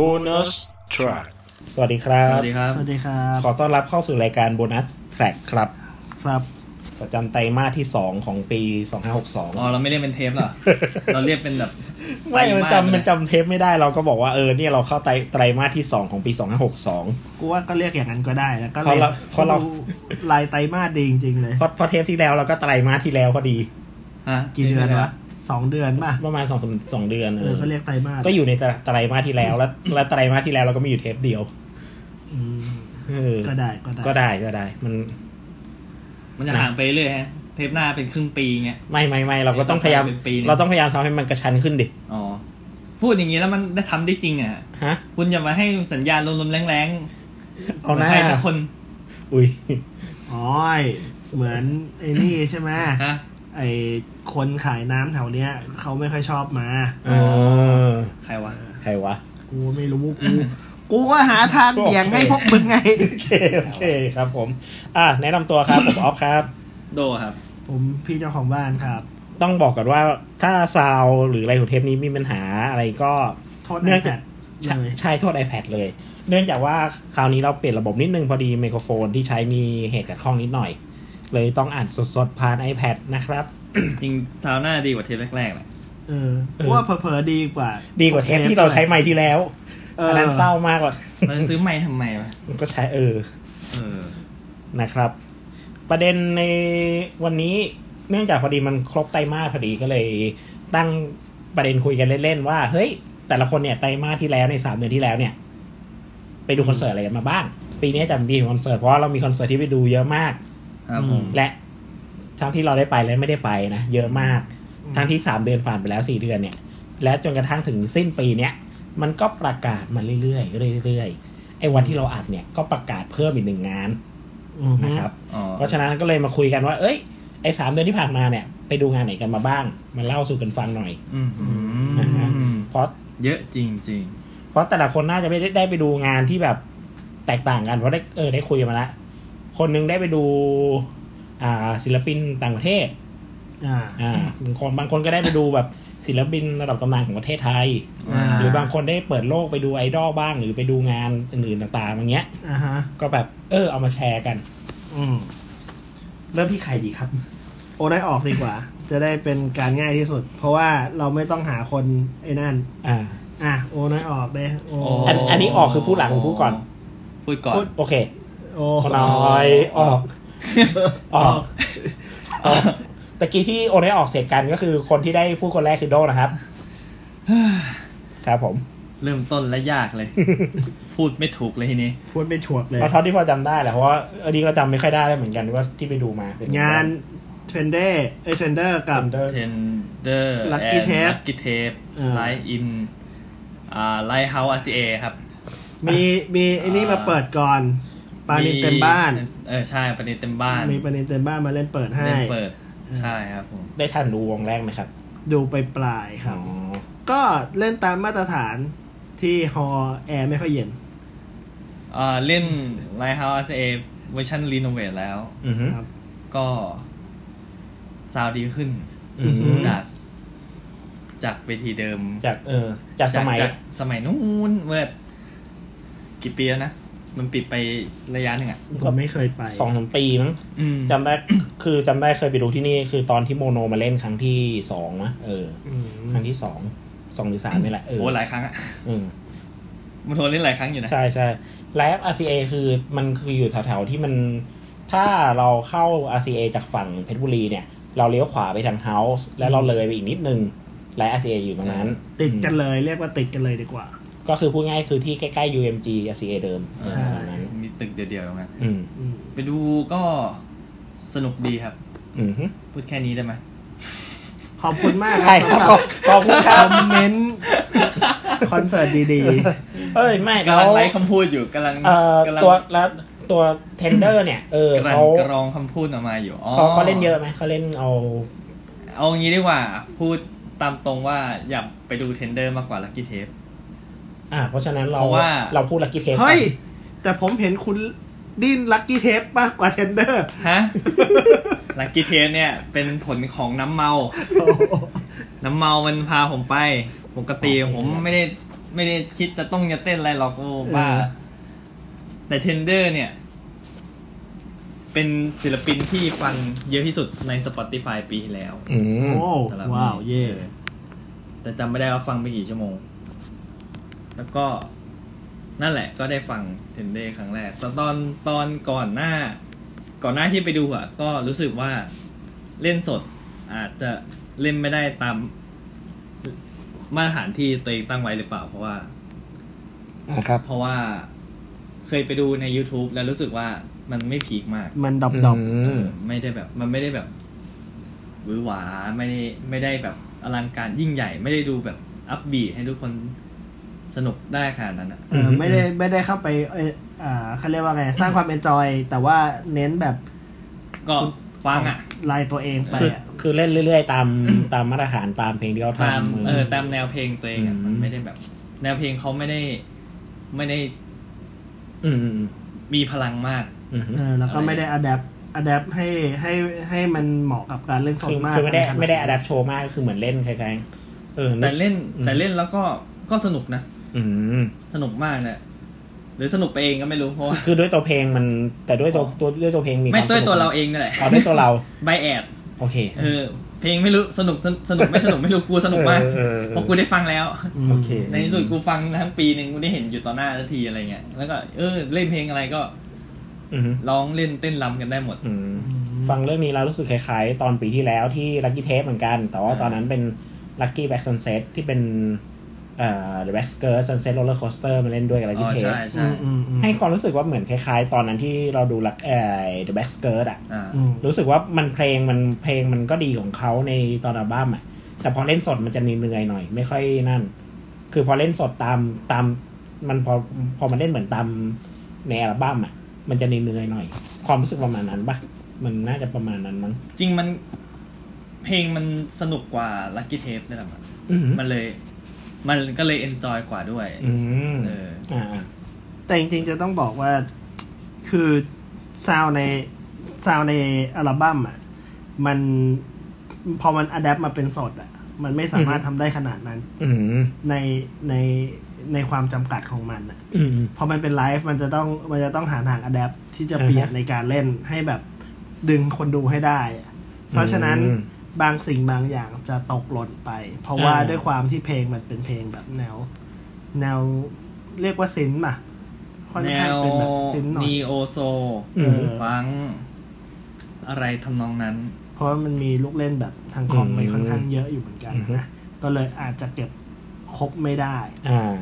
bonus track สวัสดีครับ สวัสดีครับ สวัสดีครับ ขอต้อนรับเข้าสู่รายการโบนัสแทร็กครับ ครับ ประจำไตรมาสที่ 2 ของปีอ๋อ2562เราไม่ได้เป็นเทปเหรอ เราเรียกเป็นแบบ ไม่มันไตรมาสจำมันจำเทปไม่ได้เราก็บอกว่าเออเนี่ยเราเข้าไตรไตรมาสที่ 2 ของปี 2562 กูว่าก็เรียกอย่างนั้นก็ได้แล้วก็เพราะเราเพราะเราดูลายไตรมาสดีจริงๆเลยเพราะเพราะเทปที่แล้วเราก็ไตรมาสที่แล้วพอดี ฮะกี่เดือนวะ สองเดือนป่ะ ประมาณสองสามสองเดือนเอเอออก็เรียกไตรมาสก็อยู่ในไตรไตรมาสที่แล้ว แล้วแล้วไตรมาสที่แล้วเราก็มีอยู่เทปเดียวอืมเออก็ได้ก็ได้ก็ได้ก็ได้ มัน มันจะห่างไปเรื่อยฮะเทปหน้าเป็นครึ่งปีเงี้ยไม่ไม่ไม่เราก็ต้องพยายามเป็นปีหนึ่งเราต้องพยายามทำให้มันกระชันขึ้นดิอ๋อพูดอย่างนี้แล้วมันได้ทำได้จริงอะฮะ คุณอย่ามาให้สัญญาณลมๆแรงเอาหน้าใครสักคน อุ้ยอ๋อเหมือนไอ้นี่ใช่ไหมฮะ ไอ้คนขายน้ำแถวเนี้ยเขาไม่ค่อยชอบมาเออ ใครวะ ใครวะ กูไม่รู้กู กูก็หาทางเบี่ยงให้พวกมึงไง โอเค โอเคครับผม อะแนะนำตัวครับ ผมออฟครับ โดครับ ผมพี่เจ้าของบ้านครับ ต้องบอกก่อนว่าถ้าซาวด์หรืออะไรของเทปนี้มีปัญหาอะไรก็โทษเนื่เนื่อองงจาจากกใช่เลยใช่โทษ iPad เลย เนื่องจากว่าคราวนี้เราเปลี่ยนระบบนิดนึงพอดีไมโครโฟนที่ใช้มีเหตุขัดข้องนิดหน่อย เลยต้องอ่านสดๆ ผ่าน iPad นะครับ จริงซาวน่าดีกว่าเทปแรกๆแหละเออกูว่าเผลอๆดีกว่า ดีกว่าเทปที่เราใช้ไมค์ที่แล้วเอออัอันนั้นเศร้ามากเลยเราจะซื้อไม้ทำไมวะมันก็ใช้เออเออนะครับ ประเด็นในวันนี้เนื่องจากพอดีมันครบไตรมาสพอดีก็เลย ตั้งประเด็นคุยกันเล่นๆว่า เฮ้ย แต่ละคนเนี่ยไตรมาสที่แล้วในสามเดือนที่แล้วเนี่ย ไปดูคอนเสิร์ตอะไรกันมาบ้าง ปีนี้จะมีคอนเสิร์ตเพราะว่าเรามีคอนเสิร์ตที่ไปดูเยอะมาก ครับผมและทั้งที่เราได้ไปและไม่ได้ไปนะเยอะมาก ทั้งที่สามเดือนผ่านไปแล้วสี่เดือนเนี่ย และจนกระทั่งถึงสิ้นปีเนี้ยมันก็ประกาศมาเรื่อยๆเรื่อยๆไอ้วันที่เราอัดเนี่ยก็ประกาศเพิ่มอีกหนึ่งงานอือฮึนะครับอ๋อเพราะฉะนั้นก็เลยมาคุยกันว่า เอ้ยไอ้สามเดือนที่ผ่านมาเนี่ย ไปดูงานไหนกันมาบ้าง มาเล่าสู่กันฟังหน่อยอืมอืนะฮะมเพราะเยอะจริงเพราะแต่ละคนน่าจะไม่ได้ได้ไปดูงานที่แบบแตกต่างกันเพราะได้เออได้คุยกันมาละ คนหนึงได้ไปดู อ่า ศิลปินต่างประเทศ อ่า อ่าบางคนบางคนก็ได้ไปดูแบบศิลปินระดับตำนานของประเทศไทยๆอ่าหรือบางคนได้เปิดโลกไปดูไอดอลบ้างหรือไปดูงานอื่นๆต่างๆอย่างเงี้ยอ่าฮะก็แบบ เออเอามาแชร์กัน อืมเริ่มที่ใครดีครับ โอได้ออกดีกว่า จะได้เป็นการง่ายที่สุด เพราะว่าเราไม่ต้องหาคนไอ้นั่น อ่า อะโอน้อยออกได้โอโอ้อันอันนี้ออกคือพูดหลังหรือพูดก่อน พูดก่อน โอเค โอ้คนน้อยออกออก ออกตะกี้ที่โอนได้ออกเสร็จกันก็คือคนที่ได้พูดคนแรกคือโดนะครับ ครับผม เริ่มต้นและยากเลย พูดไม่ถูกเลยทีนี้ พูดไม่ฉวกเลยเอาเท่าที่พอจำได้แหละเพราะว่าอันนี้ก็จำไม่ค่อยได้แล้วเหมือนกันว่าที่ไปดูมาเป็นงานเทรนเดอร์ไอเทรนเดอร์กับเดอร์ Tender Lucky and Tape Lucky Tape เออ Live in อ่า Lighthouse RCA ครับ มีมีไอ้นี่มาเปิดก่อน ปานินเต็มบ้าน เออใช่ปานินเต็มบ้าน มีปานินเต็มบ้านมาเล่นเปิดให้เล่นเปิด ใช่ครับผม ได้ทันดูวงแรกไหมครับ ดูไปปลายๆครับอ๋อก็เล่นตามมาตรฐานที่ฮอลล์แอร์ไม่ค่อยเย็นอ่าเล่น Lighthouse RCA เวอร์ชัน renovate แล้วอือฮึครับ ก็ sound ดีขึ้นอือฮึจากจากเวทีเดิม จากเออ จากสมัยจากสมัยนู้นเมื่อกี่ปีแล้วนะ มันปิดไประยะหนึ่งอะ ผมไม่เคยไปสองสามปีมั้งอืมจำได้คือจำได้เคยไปดูที่นี่ คือตอนที่ Mono มาเล่นครั้งที่สองนะเอออืมครั้งที่สองสองหรือสามนี่แหละเออโอ้หลายครั้งอะอืม มันโทรเล่นหลายครั้งอยู่นะ ใช่ใช่ไลฟ์ RCA คือมันคืออยู่แถวๆที่มัน ถ้าเราเข้า RCA จากฝั่งเพชรบุรีเนี่ย เราเลี้ยวขวาไปทางเฮาส์แล้วเราเลยไปอีกนิดนึงไลฟ์ RCA อยู่ตรงนั้นติดกันอืมเลย เรียกว่าติดกันเลยดีกว่า ก็คือพูดง่ายคือที่ใกล้ๆ UMG RCA เดิมใช่ประมาณนั้นมีตึกเดียวๆตรงนั้นอืมอืมไปดูก็สนุกดีครับอืมฮึพูดแค่นี้ได้ไหมขอบคุณมากใช่ครับขอบขอบคุณคครับอมเมนต์คอนเสิร์ตดีเอ้ยไม่กำแล้ลังวไล่คำพูดอยู่กำลังเอ่อกำลังตัวแล้วตัวเทนเดอร์เนี่ยเออกำลังเขากรองคำพูดออกมาอยู่อ๋อเขาเขาเล่นเยอะไหมเขาเล่นเอา เอางี้ดีกว่า พูดตามตรงว่าอยากไปดูเทนเดอร์มากกว่าลั c กี้เทป อ่าเพราะฉะนั้นเราเพราะว่า เราพูด Lucky Tape ๆเฮ้ย แต่ผมเห็นคุณดิ้น Lucky Tape มากกว่าเทนเดอร์ ฮะ ลั c กี้เทปเนี่ยเป็นผลของน้ำเมา น้ำเมามันพาผมไป ปกติผมไม่ได้ไม่ได้คิดจะต้องจะเต้นอะไรหรอกโอ้บ้าเออแต่ Tendre เนี่ย เป็นศิลปินที่ฟังเยอะที่สุดใน Spotify ปีที่แล้ว อืม โอ้สำหรับ wow นี่เย่ออแต่จำไม่ได้ว่าฟังไปกี่ชั่วโมง แล้วก็นั่นแหละก็ได้ฟังเทนเดอร์ครั้งแรกตอนตอนตอนก่อนหน้า ก่อนหน้าที่ไปดูอะ ก็รู้สึกว่าเล่นสดอาจจะเล่นไม่ได้ตามมาตรฐานที่ตัวเองตั้งไว้หรือเปล่า เพราะว่าอ่าครับ เพราะว่าเคยไปดูใน YouTube แล้วรู้สึกว่ามันไม่พีคมาก มันดอบดอบอืเอมอไม่ได้แบบ มันไม่ได้แบบหวือหวาไม่ได้ไม่ได้แบบอลังการยิ่งใหญ่ ไม่ได้ดูแบบอัพบีทให้ทุกคน สนุกได้ขนาดนั้นอะเออไม่ได้ไม่ได้เข้าไปเอออ่าเขาเรียกว่าไง สร้างความเอนจอย แต่ว่าเน้นแบบก็ฟังอะลายตัวเองไปคืออะคือเล่นเรื่อย ๆ ตามตามมาตรฐานตามเพลงที่เขาตามทำเออตามแนวเพลงตัวเองอะอืมมันไม่ได้แบบ แนวเพลงเขาไม่ได้ไม่ได้อืมอืมมีพลังมาก อืม เออแล้วก็ไม่ได้อัดแอปอัดแอปให้ให้ให้มันเหมาะกับการเล่นสดคือมากคือไม่ได้ขนาไม่ได้อัดับโชว์มากคือเหมือนเล่นคล้ายๆเออแต่เล่นอืม แต่เล่นแล้วก็ก็สนุกนะ อืมสนุกมากนะหรือสนุกไปเองก็ไม่รู้เพราะว่าคือด้วยตัวเพลงมันแต่ด้วยตัวตัวด้วยตัวเพลงมีไม่ควาด้วยสนุกตัวเราเองนั่นแหละเอาด้วยตัวเราใบแอดโอเคเออเพลงไม่รู้สนุกสนสนุกไม่สนุกไม่รู้กูสนุกมากเออเออเออเพราะกูได้ฟังแล้วมโอเคในที่สุดกูฟังทั้งปีหนึ่งกูได้เห็นอยู่ต่อหน้าทันทีอะไรเงี้ยแล้วก็เออเล่นเพลงอะไรก็อืมร้องเล่นเต้นรำกันได้หมดอืมฟังเรื่องนี้แล้วรู้สึกคล้ายๆ ตอนปีที่แล้วที่ Lucky Tape เหมือนกัน แต่ว่าตอนนั้นเป็น Lucky Back Sunset ที่เป็นเอ่อ The Back Skirt Sunset Roller Coaster มาเล่นด้วยกับอ๋ Lucky อ Tape ใช่ใช่อืมอืมอืมให้ความรู้สึกว่าเหมือนคล้ายๆ ตอนนั้นที่เราดูลักเอ่อ The Back Skirt อะอ่าอืมรู้สึกว่ามันเพลงมันเพลงมันก็ดีของเขาในตอนอัลบั้มอะแต่พอเล่นสดมันจะเหนื่อยๆหน่อย ไม่ค่อยนั่น คือพอเล่นสดตามตามมันพอพอมันเล่นเหมือนตามในอัลบั้มอะ มันจะเหนื่อยๆหน่อย ความรู้สึกประมาณนั้นปะมันน่าจะประมาณนั้นมั้งจริงมันเพลงมันสนุกกว่า Lucky Tape นี่แหละมันอืมมันเลย มันก็เลย enjoy กว่าด้วยอืมเอออ่าแต่จริงๆจะต้องบอกว่าคือซาวในซาวในอัลบั้มอะ มันพอมัน adapt มาเป็นสดอะ มันไม่สามารถทำได้ขนาดนั้นอืมในในในความจำกัดของมันอะอืมพอมันเป็นไลฟ์มันจะต้องมันจะต้องหาทางอัดแอปที่จะเปลี่ยนอ่าฮะในการเล่นให้แบบดึงคนดูให้ได้อะเพราะฉะนั้นอืม บางสิ่งบางอย่างจะตกหล่นไป เพราะว่าอ่าด้วยความที่เพลงมันเป็นเพลงแบบแนว แนวเรียกว่าซินป่ะค่อนแนข้างวเป็นแบบซินหน่อยนีโอโซอืมฟัง อะไรทำนองนั้น เพราะว่ามันมีลูกเล่นแบบทางคอมไปค่อนข้างเยอะอยู่เหมือนกันอืมนะก็เลยอาจจะเก็บครบไม่ได้ อ่า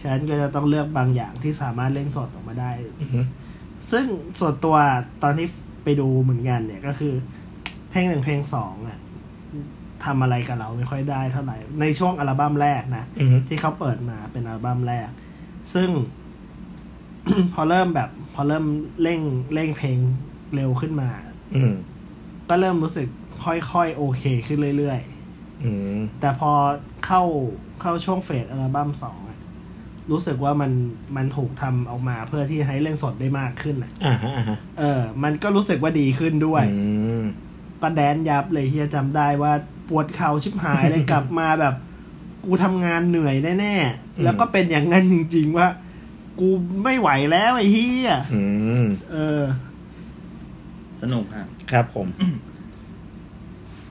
ฉะนั้นก็จะต้องเลือกบางอย่างที่สามารถเล่นสดออกมาได้อืมซึ่งส่วนตัวตอนที่ไปดูเหมือนกันเนี่ยก็คือ เพลงหนึ่งเพลงสองอะ ทำอะไรกับเราไม่ค่อยได้เท่าไหร่ ในช่วงอัลบั้มแรกนะอืมที่เขาเปิดมาเป็นอัลบั้มแรก ซึ่ง พอเริ่มแบบ พอเริ่มเร่งเร่งเพลงเร็วขึ้นมาอืมก็เริ่มรู้สึกค่อยๆ โอเคขึ้นเรื่อยอืมๆแต่พอเข้าเข้าช่วงเฟสอัลบั้มสองอะรู้สึกว่ามันมันถูกทำออกมาเพื่อที่ให้เล่นสดได้มากขึ้นอะอ่าฮะอ่าฮะเออ มันก็รู้สึกว่าดีขึ้นด้วยอืมก็แดนยับเลยที่จะจำได้ว่า ปวดเข่าชิบหายเลยกลับมาแบบ กูทำงานเหนื่อยแน่อืมๆแล้วก็เป็นอย่างนั้นจริง ๆ ว่า กูไม่ไหวแล้วไอ้เฮียอืมเออ สนุกฮะครับผม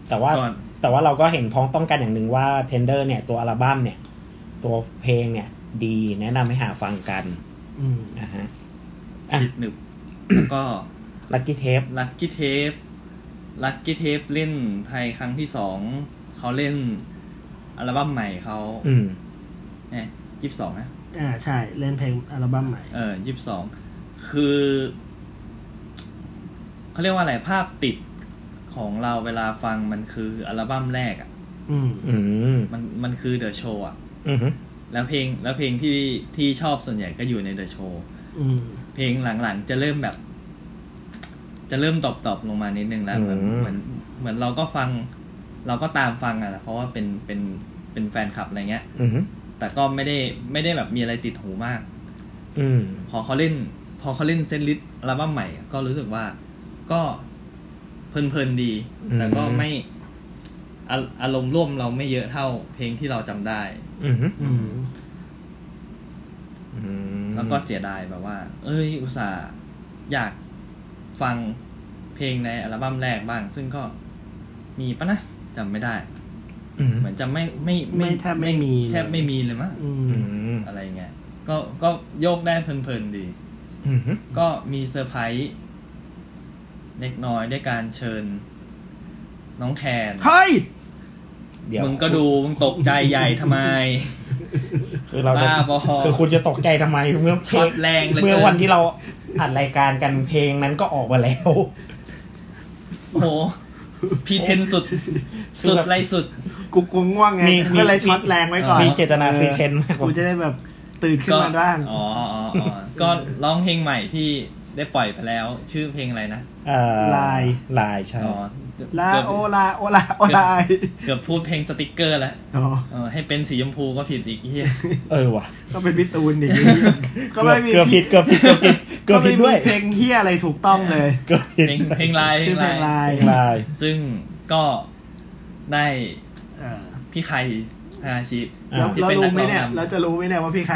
แต่ว่าก่อนแต่ว่าเราก็เห็นพ้องต้องกันอย่างหนึ่งว่า Tender เนี่ย ตัวอัลบั้มเนี่ย ตัวเพลงเนี่ย ดีแนะนำให้หาฟังกันอืมนะฮะอะติดหนึบแล้วก็ Lucky Tape ลั c กี้เทป ลั c กี้เทปเล่นไทยครั้งที่สองเขาเล่นอัลบั้มใหม่เขาอืมเนี่ยยี่สิบสองนะอ่าใช่ เล่นเพลงอัลบั้มใหม่ เออยี่สิบสองคือเขาเรียกว่าอะไรภาพติดของเราเวลาฟังมันคืออัลบั้มแรกอะ่ะ อืมอืมมันมันคือเดอะโชว์อะ อืมแล้วเพลงแล้วเพลงที่ที่ชอบส่วนใหญ่ก็อยู่ในเดอะโชว์อืมเพลงหลังๆ จะเริ่มแบบ จะเริ่ม drop drop ๆลงมานิดนึงแล้วเหมือนอืมเหมือนเหมือนเราก็ฟัง เราก็ตามฟังอะเพราะว่าเป็นเป็นเป็นแฟนคลับอะไรเงี้ยอืมแต่ก็ไม่ได้ไม่ได้แบบมีอะไรติดหูมาก อืมพอเขาเล่น พอเขาเล่น setlist อัลบั้มใหม่อะก็รู้สึกว่าก็เพลินๆดีอืมแต่ก็ไม่อาอารมณ์ร่วมเราไม่เยอะเท่าเพลงที่เราจำได้อืมอืมอืมแล้วก็เสียดายแบบว่า เอ้ย อุตส่าห์อยาก ฟังเพลงในอัลบั้มแรกบ้าง ซึ่งก็มีปะนะจำไม่ได้อืมเหมือนจะไม่ไม่ไม่แทบไม่มีแทบไม่มีเลยมั้งอือืมมอะไรเงี้ยก็ก็โยกได้เพลินๆดีอืมก็มีเซอร์ไพรส์เล็กน้อยด้วยการเชิญ น้องแคนเฮ้ยเดี๋ยวมึงก็ดูมึงตกใจใหญ่ทำไม คือเราจะบ้าบอ คือคุณจะตกใจทำไมเมื่อเพลช็องตแรงเหลยเมื่อวันที่เราอัดรายการกันเพลงนั้นก็ออกมาแล้ว โอ้โหพีเทนสุดคือสุดแบบไรสุด กูกูง่วงไงมีมี ก็เลยช็อตแรงไว้ก่อนมีเจตนาพรีเทนมากกกูว่าจะได้แบบตื่นขึ้นมาบ้าง อ๋ออ๋ออ๋อก็ร้องเพลงใหม่ที่ ได้ปล่อยไปแล้ว ชื่อเพลงอะไรนะเอ่อลายลายใช่อ๋อลาเกือบโอลาโอลาโอลาเกือบพูดเพลงสติกเกอร์แล้วอ๋อเออให้เป็นสีชมพูก็ผิดอีกเฮียเออว่ะก็เป็นพี่ตูนดิก็เกือบไม่มีเกือบผิดเกือบผิดเกือบผิดเกือบผิดด้วยก็ไม่มีเพลงเฮียอะไรถูกต้องเลยเกือบผิดเพลงเพลงลายชื่อเพลงลายเพลงลายซึ่งก็ได้เออพี่ ไคฮาชิอ่าแล้วที่เราเป็นรู้นักไหมร้องเนี่ยนำเราจะรู้ไหมเนี่ยว่าพี่ใคร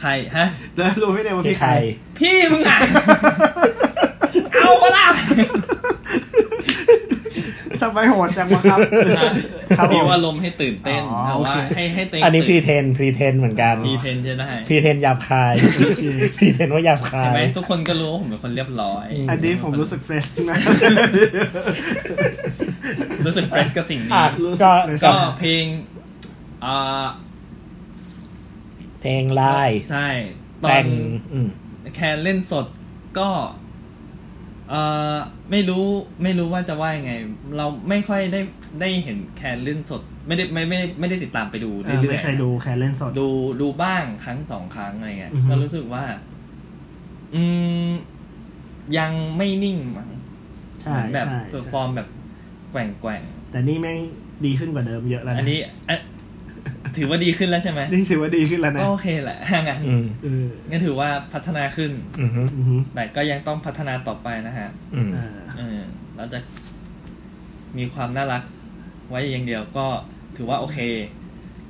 ใครฮะแล้วรู้ไหมเนี่ยว่าพี่พี่ใคใคร ร พี่มึงอะ เอาปะล่ะทำไมโหดจังวะครับ ครับผมีมอารมณ์ให้ตื่นเต้นอ๋อแต่ว่าโอเค ให้ให้เต้นอันนี้พรีเทนพรีเทนเหมือนกันพรีเทนจะได้พรีเทนหยาบคายโอเคพรีเทนว่าหยาบคาเห็นย ไหมทุกคนก็รู้ว่าผมเป็นคนเรียบร้อยอันนี้ผมรู้สึกเฟรชขึ้นมารู้สึกเฟรชกับสิ่งอะนี้รู้สึกก็เลย ก็เพลง อ่าเพลงลายใช่ตอแต่นงอืมแคนเล่นสดก็เอ่อไม่รู้ไม่รู้ว่าจะว่ายังไง เราไม่ค่อยได้ได้เห็นแคนเล่นสด ไม่ได้ไม่ไม่ไม่ได้ติดตามไปดูเรื่อ่าอยไม่เคยดูแคนเล่นสด ๆดูดูบ้างครั้งสองครั้งอะไรเงี้ยอือฮึ ก็รู้สึกว่า อืม ยังไม่นิ่งมั้งใช่เหมือนแบบใช่ perform แบบแกว่งแกว่งแต่นี่แม่งดีขึ้นกว่าเดิมเยอะแล้วๆนะอันนี้อะ ถือว่าดีขึ้นแล้วใช่ไหมนี่ถือว่าดีขึ้นแล้วนะก็โอเคแหละงั้นอืมเอองั้นถือว่าพัฒนาขึ้น อืมอือหือแต่ก็ยังต้องพัฒนาต่อไปนะฮะอืมอ่าเออเราจะมีความน่ารัก ไว้อย่างเดียวก็ถือว่าโอเค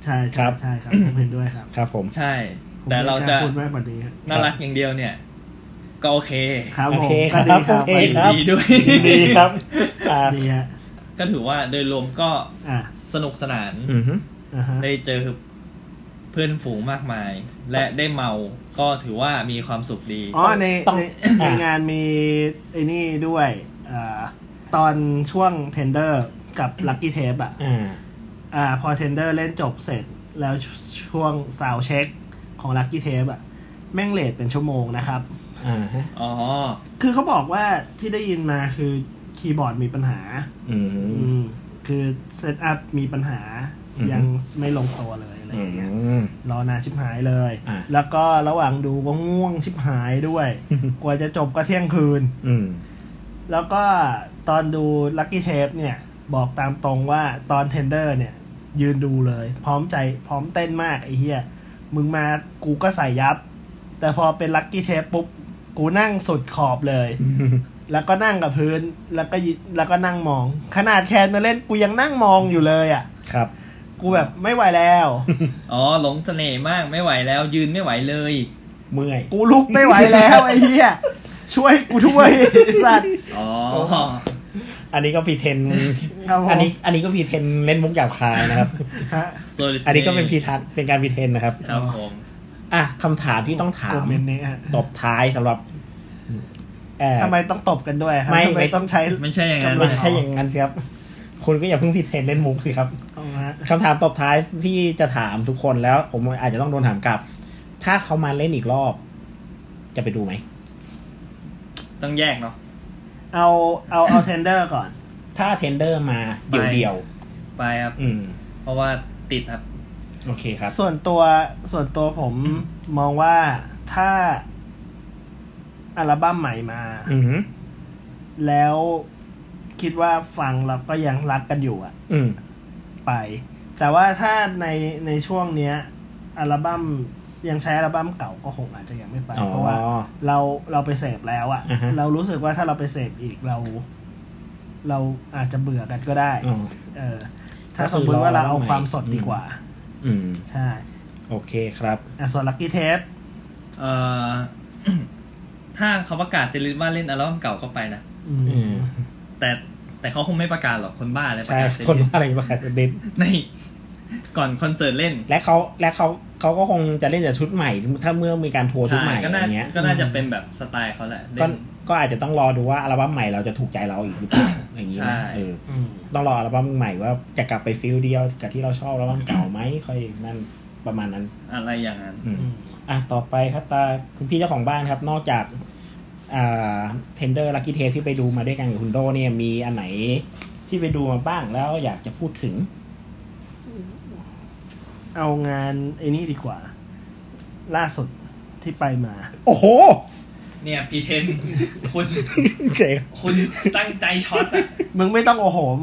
ใช่ใช่ใช่ครับผมเห็นด้วยครับครับผม ใช่ ผมแต่เราจะไม่กล้พูดมากกว่านี้ครับน่ารักอย่างเดียวเนี่ย ก็โอเคครับโอผมเคคก็รับดีครับโอเค ครับ ดีด้วยดีครับอ่าดีฮะก็ถือว่าโดยรวมก็อะสนุกสนาน อืม อ่าฮะได้เจอเพื่อนฝูงมากมาย และได้เมาก็ถือว่ามีความสุขดี อ๋อในต้องในในอะงานมีไอ้นี่ด้วยอ่าตอนช่วงเทนเดอร์กับลั c กี้เทปอะ อ่า อ่าพอ Tendre เล่นจบเสร็จแล้วช่วงซาวเช็คของลั c กี้เทปอะ แม่ง late เป็นชั่วโมงนะครับ อ่าฮะอ๋อ คือเขาบอกว่าที่ได้ยินมาคือคีย์บอร์ดมีปัญหา อืมอืมคือ setup มีปัญหาอือฮึ ยังไม่ลงตัวเลยอะไรอือย่างเงี้ยมรอนานชิบหายเลยอะแล้วก็ระหว่างดูก็ง่วงชิบหายด้วย กว่าจะจบก็เที่ยงคืนอืมแล้วก็ตอนดูลั c กี้เทปเนี่ย บอกตามตรงว่าตอน TENDRE เนี่ย ยืนดูเลย พร้อมใจพร้อมเต้นมากไอ้เหี้ยมึงมากูก็ใส่ยับ แต่พอเป็นลั c กี้เทปปุ๊บ กูนั่งสุดขอบเลย แล้วก็นั่งกับพื้นแล้วก็ยิแล้วก็นั่งมอง ขนาดแคนมาเล่นกูยังนั่งมองอยู่เลยอะ ครับ กูแบบไม่ไหวแล้ว อ๋อหลงเสน่ห์มากไม่ไหวแล้ว ยืนไม่ไหวเลย เมื่อยกกูลุกไม่ไหวแล้วไอ้เหี้ยช่วยกูด้วยไอ้สัตว์ อ๋ออันนี้ก็ pretend ครับผม อันนี้อันนี้ก็ pretend เล่นมุกหยาบคายนะครับ ฮะอันนี้ก็เป็น pretend เป็นการ pretend นะครับ ครับผมอะคำถามที่ต้องถาม moment นี้ฮะตบท้ายสำหรับเอ่อ ทำไมต้องตบกันด้วยครับไม่ทำไมไม่ ต้องใช้ ไม่ใช่อย่างนั้นไม่ใช่อย่างนั้นสิครับ คุณก็อย่าเพิ่ง pretend เล่นมุกสิครับเอาฮะคำถามตบท้ายที่จะถามทุกคนแล้ว ผมอาจจะต้องโดนถามกลับ ถ้าเขามาเล่นอีกรอบ จะไปดูไหม ต้องแยกเนาะเอาเอาเอา TENDRE ก่อน ถ้า TENDRE มาเดี่ยวไปเดียวไปครับๆอืม เพราะว่าติดครับ โอเคครับ ส่วนตัวส่วนตัวผมมองว่าถ้าอัลบั้มใหม่มาอืมแล้ว คิดว่าฟังเราก็ยังรักกันอยู่อะอืม ไป แต่ว่าถ้าในในช่วงเนี้ย อัลบั้มยังใช้อัลบั้มเก่าก็คงอาจจะยังไม่ไป อ๋อเพราะว่า เราเราไปเสพแล้วอะอ่าฮะ เรารู้สึกว่าถ้าเราไปเสพอีกเรา เราอาจจะเบื่อกันก็ได้ อ๋อ เออ ถ้าก็สคือมมติว่าเราเอารออัลบั้มใหม่ความสดอืมดีกว่า อืม ใช่โอเคครับ อะส่วนลั c กี้เทปเอ่อ ถ้าเขาประกาศจะลิสว่าเล่นอัลบั้มเก่าก็ไปนะ อืม อืม แต่ แต่เขาคงไม่ประกาศหรอกคนบ้าเลยประใช่กาศเซคนลิสว่าอะไรประกาศเด่นในก่อนคอนเสิร์ตเล่นและเขาและเขาเขาก็คงจะเล่นแต่ชุดใหม่ ถ้าเมื่อมีการทัวร์ชุดใช่ใหม่ก็อะไรน่าเงี้ยก็น่าจจะเป็นแบบสไตล์เขาแหละเล่ก็น ก็อาจจะต้องรอดูว่าอัลบั้มใหม่เราจะถูกใจเราอีกหรือเปล่าอย่างงี้ใช่ นะเอออืมต้องรออัลบั้มใหม่ว่าจะกลับไป feel เดียวกับที่เราชอบอัลบั้มเก่าไหมค่อยนั่นประมาณนั้น อะไรอย่างนั้น อืม อืม อะ ต่อไปครับตาคุณพี่เจ้าของบ้านครับ นอกจากอ่า TENDRE Lucky Tapes ที่ไปดูมาด้วยกันกับคุณโดเนี่ยมีอันไหนที่ไปดูมาบ้างแล้วอยากจะพูดถึง เอางานไอ้นี่ดีกว่า ล่าสุดที่ไปมา โอ้โห เนี่ยพีเทนคุณเจ๋งคุณตั้งใจช็อตอะมึงไม่ต้องโอ้โหม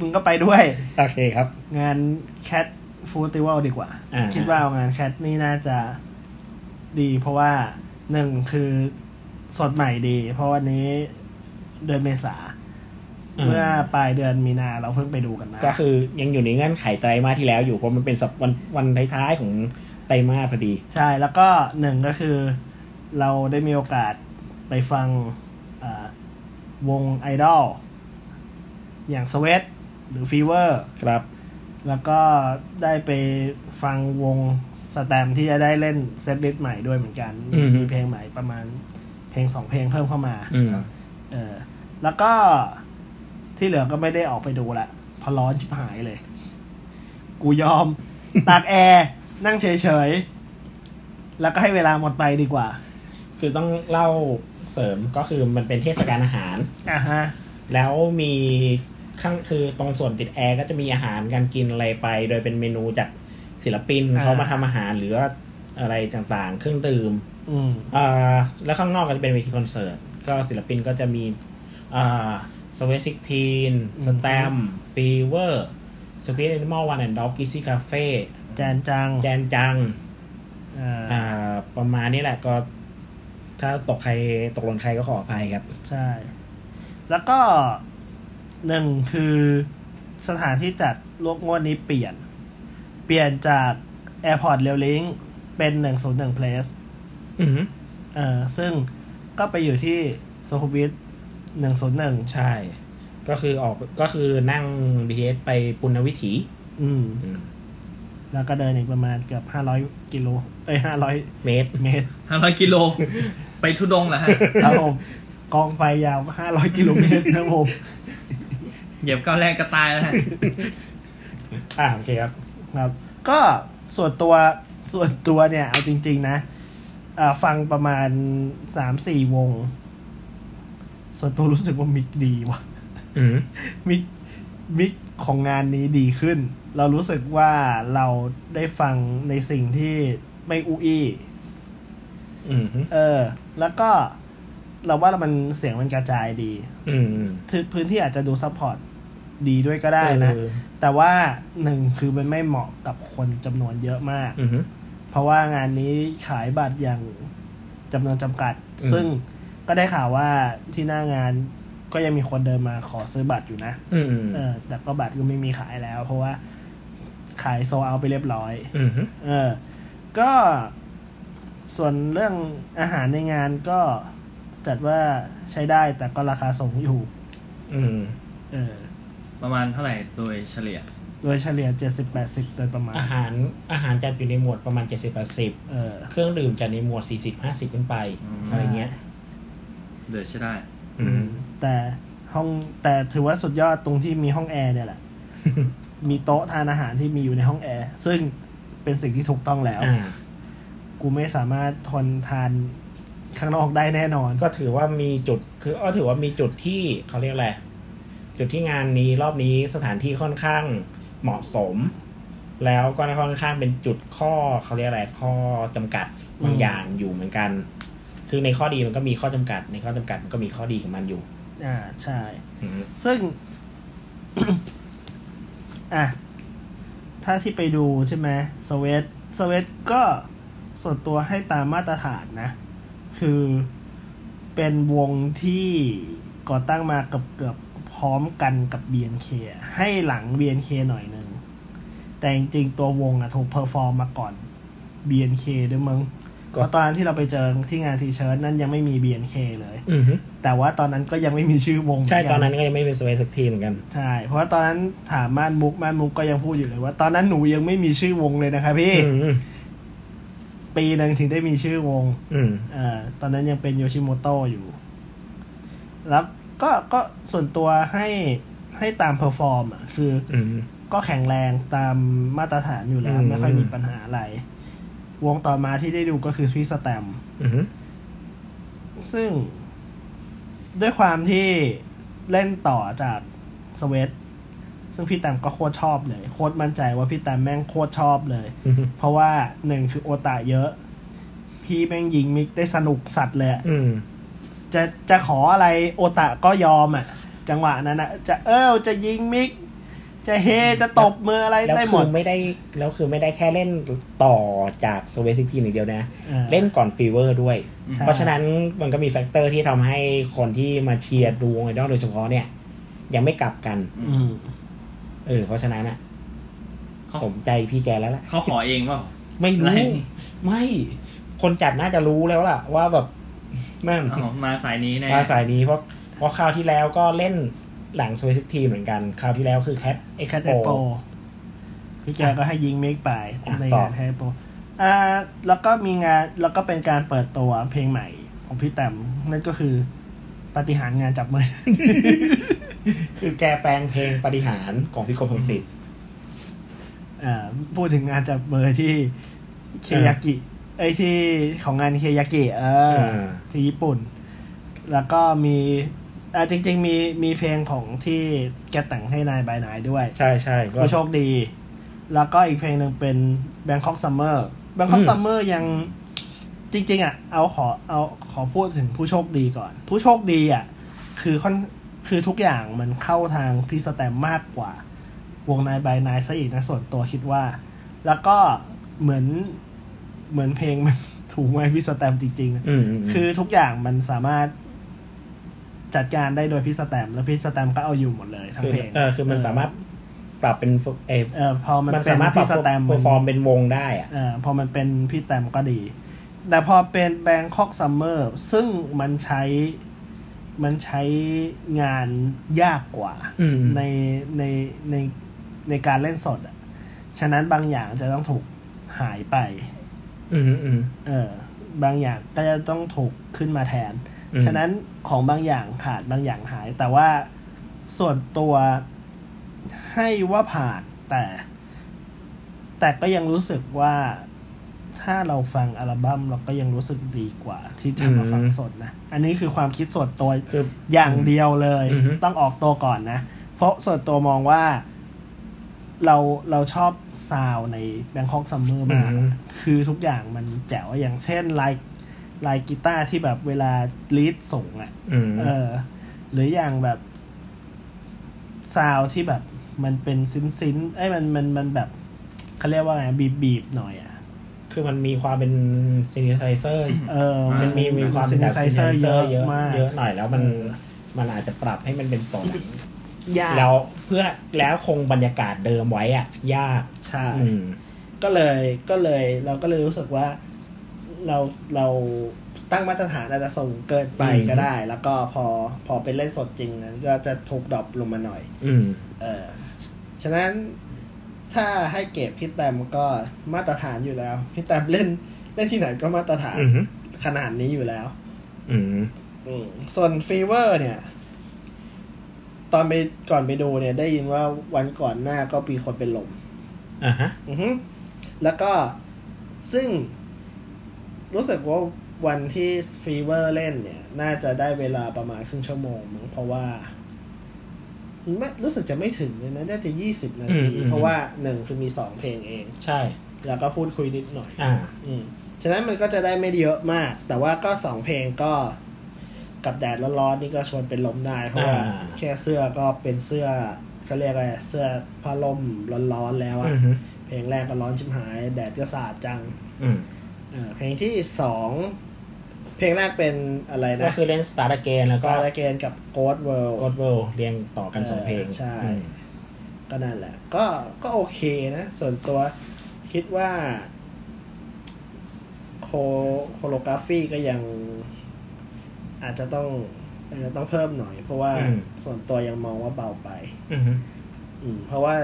มึงก็ไปด้วย โอเคครับ งานแค t ฟูติวัลดีกว่าอ่า คิดว่าเอางานแค t นี่น่าจะดีเพราะว่าหนึ่งคือ สดใหม่ดี เพราะวันนี้เดือนเมษา เมื่อปลายเดือนมีนาเราเพิ่งไปดูกันมาก็คือยังอยู่ในเงื่อนไขไตรมาสที่แล้วอยู่เพราะมันเป็นสัปวันวันท้ายๆของไตรมาสพอดี ใช่แล้วก็หนึ่งก็คือ เราได้มีโอกาสไปฟังอ่าวงไอดอลอย่าง Sweat หรือ Fever ครับ แล้วก็ได้ไปฟังวงแสตมป์ที่จะได้เล่น setlist ใหม่ด้วยเหมือนกันอืมมีเพลงใหม่ประมาณ เพลงสองเพลงเพิ่มเข้ามาอืมเออ แล้วก็ที่เหลือก็ไม่ได้ออกไปดูละเพอร้อนชิบหายเลย กูยอมตากแอร์ นั่งเฉยๆ แล้วก็ให้เวลาหมดไปดีกว่า คือต้องเล่าเสริมก็คือมันเป็นเทศกาลอาหารอะฮะ แล้วมีข้างคือตรงส่วนติดแอร์ก็จะมีอาหารการกินอะไรไป โดยเป็นเมนูจากศิลปินอ่าเขามาทำอาหารหรือว่าอะไรต่างๆ เครื่องดื่ม อืมอ่าแล้วข้างนอกก็จะเป็นเวทีคอนเสิร์ต ก็ศิลปินก็จะมีอ่าสวีซิกทีนอืมสแตมฟีเวอร์สปีดแอนิมอลวันแอนด์ด็อกกิซี่คาเฟ่แจนจัง แจนจังอ่าอ่าประมาณนี้แหละก็ ถ้าตกใครตกหล่นใครก็ขออภัยครับ ใช่ แล้วก็หนึ่งคือสถานที่จัดโลกงวดนี้เปลี่ยน เปลี่ยนจาก Airport r a i l Link เป็น 101 Place อือหือ เออซึ่งก็ไปอยู่ที่สุขุมวิท101ใช่ ก็คือออกก็คือนั่ง BTS ไปปุณณวิถีอืมอืม แล้วก็เดินอีกประมาณเกือบ500กิโล เอ้ย500เมตร เมตรห้าร้อยกิโล ไปทุดงเหรอฮะครับผมกองไฟยาว500กิโลเมตรนะครับผมเหยียบก้าวแรกก็ตายแล้วฮะ อ่าโอเคครับ ครับ ก็ส่วนตัวส่วนตัวเนี่ย เอาจริง ๆ นะอ่า ฟังประมาณสามสี่วง ส่วนตัวรู้สึกว่ามิกดีว่ะอืมมิกมิกของงานนี้ดีขึ้น เรารู้สึกว่าเราได้ฟังในสิ่งที่ไม่อุอี้อืมเออ แล้วก็เราว่ามันเสียงมันกระจายดีอืมคือพื้นที่อาจจะดู support ดีด้วยก็ได้นะเออแต่ว่าหนึ่งคือมันไม่เหมาะกับคนจำนวนเยอะมากอืม เพราะว่างานนี้ขายบัตรอย่างจำนวนจำกัด อืม ซึ่งก็ได้ข่าวว่าที่หน้างานก็ยังมีคนเดินมาขอซื้อบัตรอยู่นะ อืมเออ แต่ก็บัตรก็ไม่มีขายแล้ว เพราะว่าขายโซเอาไปเรียบร้อย อืมเออ ก็ส่วนเรื่องอาหารในงานก็จัดว่าใช้ได้แต่ก็ราคาสูงอยู่ อืมเออ ประมาณเท่าไหร่โดยเฉลี่ย โดยเฉลี่ยเจ็ดสิบแปดสิบโดยประมาณ อาหารอาหารจัดอยู่ในหมวดประมาณ 70 80เออ เครื่องดื่มจัดในหมวด 40 50 ขึ้นไปอืม อะไรเงี้ย เหลือใช่ได้ อืม แต่ห้องแต่ถือว่าสุดยอดตรงที่มีห้องแอร์เนี่ยแหละ มีโต๊ะทานอาหารที่มีอยู่ในห้องแอร์ซึ่งเป็นสิ่งที่ถูกต้องแล้ว อ่า กูไม่สามารถทนทานข้างนอกได้แน่นอน ก็ถือว่ามีจุดคือก็ถือว่ามีจุดที่เขาเรียกอะไรจุดที่งานนี้รอบนี้สถานที่ค่อนข้าง เหมาะสม แล้วก็ค่อนข้างเป็นจุดข้อเขาเรียกอะไรข้อจำกัดบางอืมอย่างอยู่เหมือนกัน คือในข้อดีมันก็มีข้อจำกัด ในข้อจำกัดมันก็มีข้อดีของมันอยู่ อ่าใช่อืมซึ่ง อะถ้าที่ไปดูใช่ไหม Sweat Sweat ก็ส่วนตัวให้ตามมาตรฐานนะ คือเป็นวงที่ก่อตั้งมาเกือบเกือบพ ร้อมกันกับ BNK อะให้หลัง BNK หน่อยหนึ่ง แต่จริงๆตัววงอะถูก perform มาก่อน BNK ด้วยมึง เพราะตอนนั้นที่เราไปเจอที่งาน T-shirt นั้นยังไม่มี BNK เลยอือฮึแต่ว่าตอนนั้นก็ยังไม่มีชื่อวง ใช่เหมืกันตอนนั้นก็ยังไม่เป็น Sweat16เหมือนกัน ใช่ เพราะว่าตอนนั้นถามม่านมุกม่านมุกก็ยังพูดอยู่เลยว่า ตอนนั้นหนูยังไม่มีชื่อวงเลยนะครับพี่อืมอืมปีหนึ่งถึงได้มีชื่อวง อืมอ่าตอนนั้นยังเป็นโยชิโมโตะอยู่ แล้ว ก็ก็ส่วนตัวให้ให้ตาม perform อะคืออืมก็แข็งแรงตามมาตรฐานอยู่แล้วอืมไม่ค่อยมีปัญหาอะไร วงต่อมาที่ได้ดูก็คือพี่สแตมอืมซึ่ง ด้วยความที่เล่นต่อจากสเวตซึ่งพี่แตมก็โคตรชอบเลย โคตรมั่นใจว่าพี่แตมแม่งโคตรชอบเลยอืมเพราะว่าหนึ่งคือโอตาเยอะ พี่แม่งยิงมิกได้สนุกสัตว์เลยอะอืม จะจะขออะไรโอตะก็ยอมอะ จังหวะนั้นอะ จะเออจะยิงมิก จะเฮจะตบมืออะไรแล้วได้หคืมอดไม่ได้แล้วคือไม่ได้แค่เล่นต่อจาก Sweat16อย่างเดียวนะอ่าเล่นก่อน Fever ด้วยใช่เพราะฉะนั้นมันก็มี factor ที่ทำให้คนที่มาเชียร์ดูวงไอดอลโดยเฉพาะเนี่ย ยังไม่กลับกัน อืมเออเพราะฉะนั้นอะสมใจพี่แกแล้วล่ะเขาขอเองเปล่าไม่ไรรู้ ไม่ คนจัดน่าจะรู้แล้วล่ะ ว่าแบบ นั่นอ๋อมาสายนี้แน่มาสายนี้เพราะเพราะคราวที่แล้วก็เล่นหลัง Sweat16เหมือนกัน คราวที่แล้วคือแค t เอ็กแคทซ์เอโปโปพี่แกก็ให้ยิง mix ไปอะในต่องาน Cat Expo อ่าแล้วก็มีงานแล้วก็เป็นการเปิดตัวเพลงใหม่ของพี่แสตมป์นั่นก็คือปาฏิหาริย์งานจับมือ คือแกแปลงเพลงปาฏิหาริย์ของพี่คมพงษ์สิทธิ์อ่าพูดถึงงานจับมือที่เคยากิ เอ้ยที่ของงานเคยากิเออาที่ญี่ปุ่น แล้วก็มีอ่าจริง ๆ มีมีเพลงของที่แกแต่งให้นายบายนายด้วย ใช่ใช่ก็ผู้โชคดี แล้วก็อีกเพลงหนึ่งเป็น Bangkok Summer Bangkok อืม Summer ยังจริง ๆ อะ เอาขอเอาขอพูดถึงผู้โชคดีก่อน ผู้โชคดีอะ คือค่อนคือทุกอย่างมันเข้าทางพี่สแตมมากกว่า วงนายบายนายซะอีกนะส่วนตัวคิดว่า แล้วก็เหมือน เหมือนเพลงมันถูกไว้พี่แสตมป์จริงๆอะอืมคือทุกอย่างมันสามารถจัดการได้โดยพี่แสตมป์แล้วพี่แสตมป์ก็เอาอยู่หมดเลยทั้งคือเพลงเออคือมันสามารถปรับเป็นเออเออพอมันมันเป็นสามารถปรับพี่แสตมป์ perform เป็นวงได้อะเออพอมันเป็นพี่แสตมป์ก็ดี แต่พอเป็น Bangkok Summer ซึ่งมันใช้มันใช้งานยากกว่าอืมในในในในการเล่นสดอะ ฉะนั้นบางอย่างจะต้องถูกหายไป อืมอืมเออบางอย่างก็จะต้องถูกขึ้นมาแทนอืมฉะนั้นของบางอย่างขาดบางอย่างหาย แต่ว่าส่วนตัวให้ว่าผ่านแต่ แต่ก็ยังรู้สึกว่าถ้าเราฟังอัลบั้มเราก็ยังรู้สึกดีกว่า ที่จะมาฟังสดนะ อันนี้คือความคิดส่วนตัวคืออย่างเดียวเลยอือฮึต้องออกตัวก่อนนะ เพราะส่วนตัวมองว่า เราเราชอบ sound ใน Bangkok Summer มากอืมคือทุกอย่างมันแจ๋วอย่างเช่นลายลายกีตาร์ที่แบบเวลา lead ส่งอะ่ะอืมเออ หรืออย่างแบบ sound ที่แบบมันเป็น synth synth ๆเอ้ยมันมันมันแบบเขาเรียกว่าไงบีบบีบๆหน่อยอะ่ะ คือมันมีความเป็นsynthesizerเออ มันมีมีความเป็นแบบ synthesizer เยอะมากเยอะหน่อยแล้วมันเออมันอาจจะปรับให้มันเป็นสดอะยากแล้ว เพื่อแล้วคงบรรยากาศเดิมไว้อะยากใช่อืมก็เลยก็เลยเราก็เลยรู้สึกว่าเราเราตั้งมาตรฐานอาจจะสูงเกินไปอืมก็ได้ แล้วก็พอพอเป็นเล่นสดจริงนั้นก็จะถูก drop ลงมาหน่อย อืม เออฉะนั้นถ้าให้เก็บพี่แตมก็มาตรฐานอยู่แล้ว พี่แตมเล่นเล่นที่ไหนก็มาตรฐานอืมขนาดนี้อยู่แล้วอืมอืมส่วนฟีเวอร์เนี่ย ตอนไปก่อนไปดูเนี่ย ได้ยินว่าวันก่อนหน้าก็มีคนเป็นลมอ่าฮะ อือฮึแล้วก็ซึ่งรู้สึกว่าวันที่ฟีเวอร์เล่นเนี่ย น่าจะได้เวลาประมาณครึ่งชั่วโมงมั้งเพราะว่าไม่รู้สึกจะไม่ถึงเลยนะ น่าจะยี่สิบนาที อืมอืม เพราะว่าหนึ่งคือมีสองเพลงเอง ใช่ แล้วก็พูดคุยนิดหน่อย อ่า อืม ฉะนั้นมันก็จะได้ไม่เยอะมาก แต่ว่าก็สองเพลงก็ กับแดดร้อนๆนี่ก็ชวนเป็นลมได้เพราะว่าอ่าแค่เสื้อก็เป็นเสื้อเขาเรียกอะไรเสื้อผ้าล่มร้อนๆแล้วอะอืมฮึเพลงแรกก็ร้อนชิมหาย แดดก็สาดจังอืมอ่าเพลงที่สองเพลงแรกเป็นอะไรก็นะคือเล่น Start Again แล้วก็ Star Again กับ Ghost World God World เรียงต่อกันสองเพลง ใช่อืมก็นั่นแหละ ก็ก็โอเคนะ ส่วนตัวคิดว่าคโคโลกราฟีก็ยัง อาจจะต้องอาจจะต้องเพิ่มหน่อย เพราะว่าอืมส่วนตัวยังมองว่าเบาไปอือฮึอืมเพราะว่า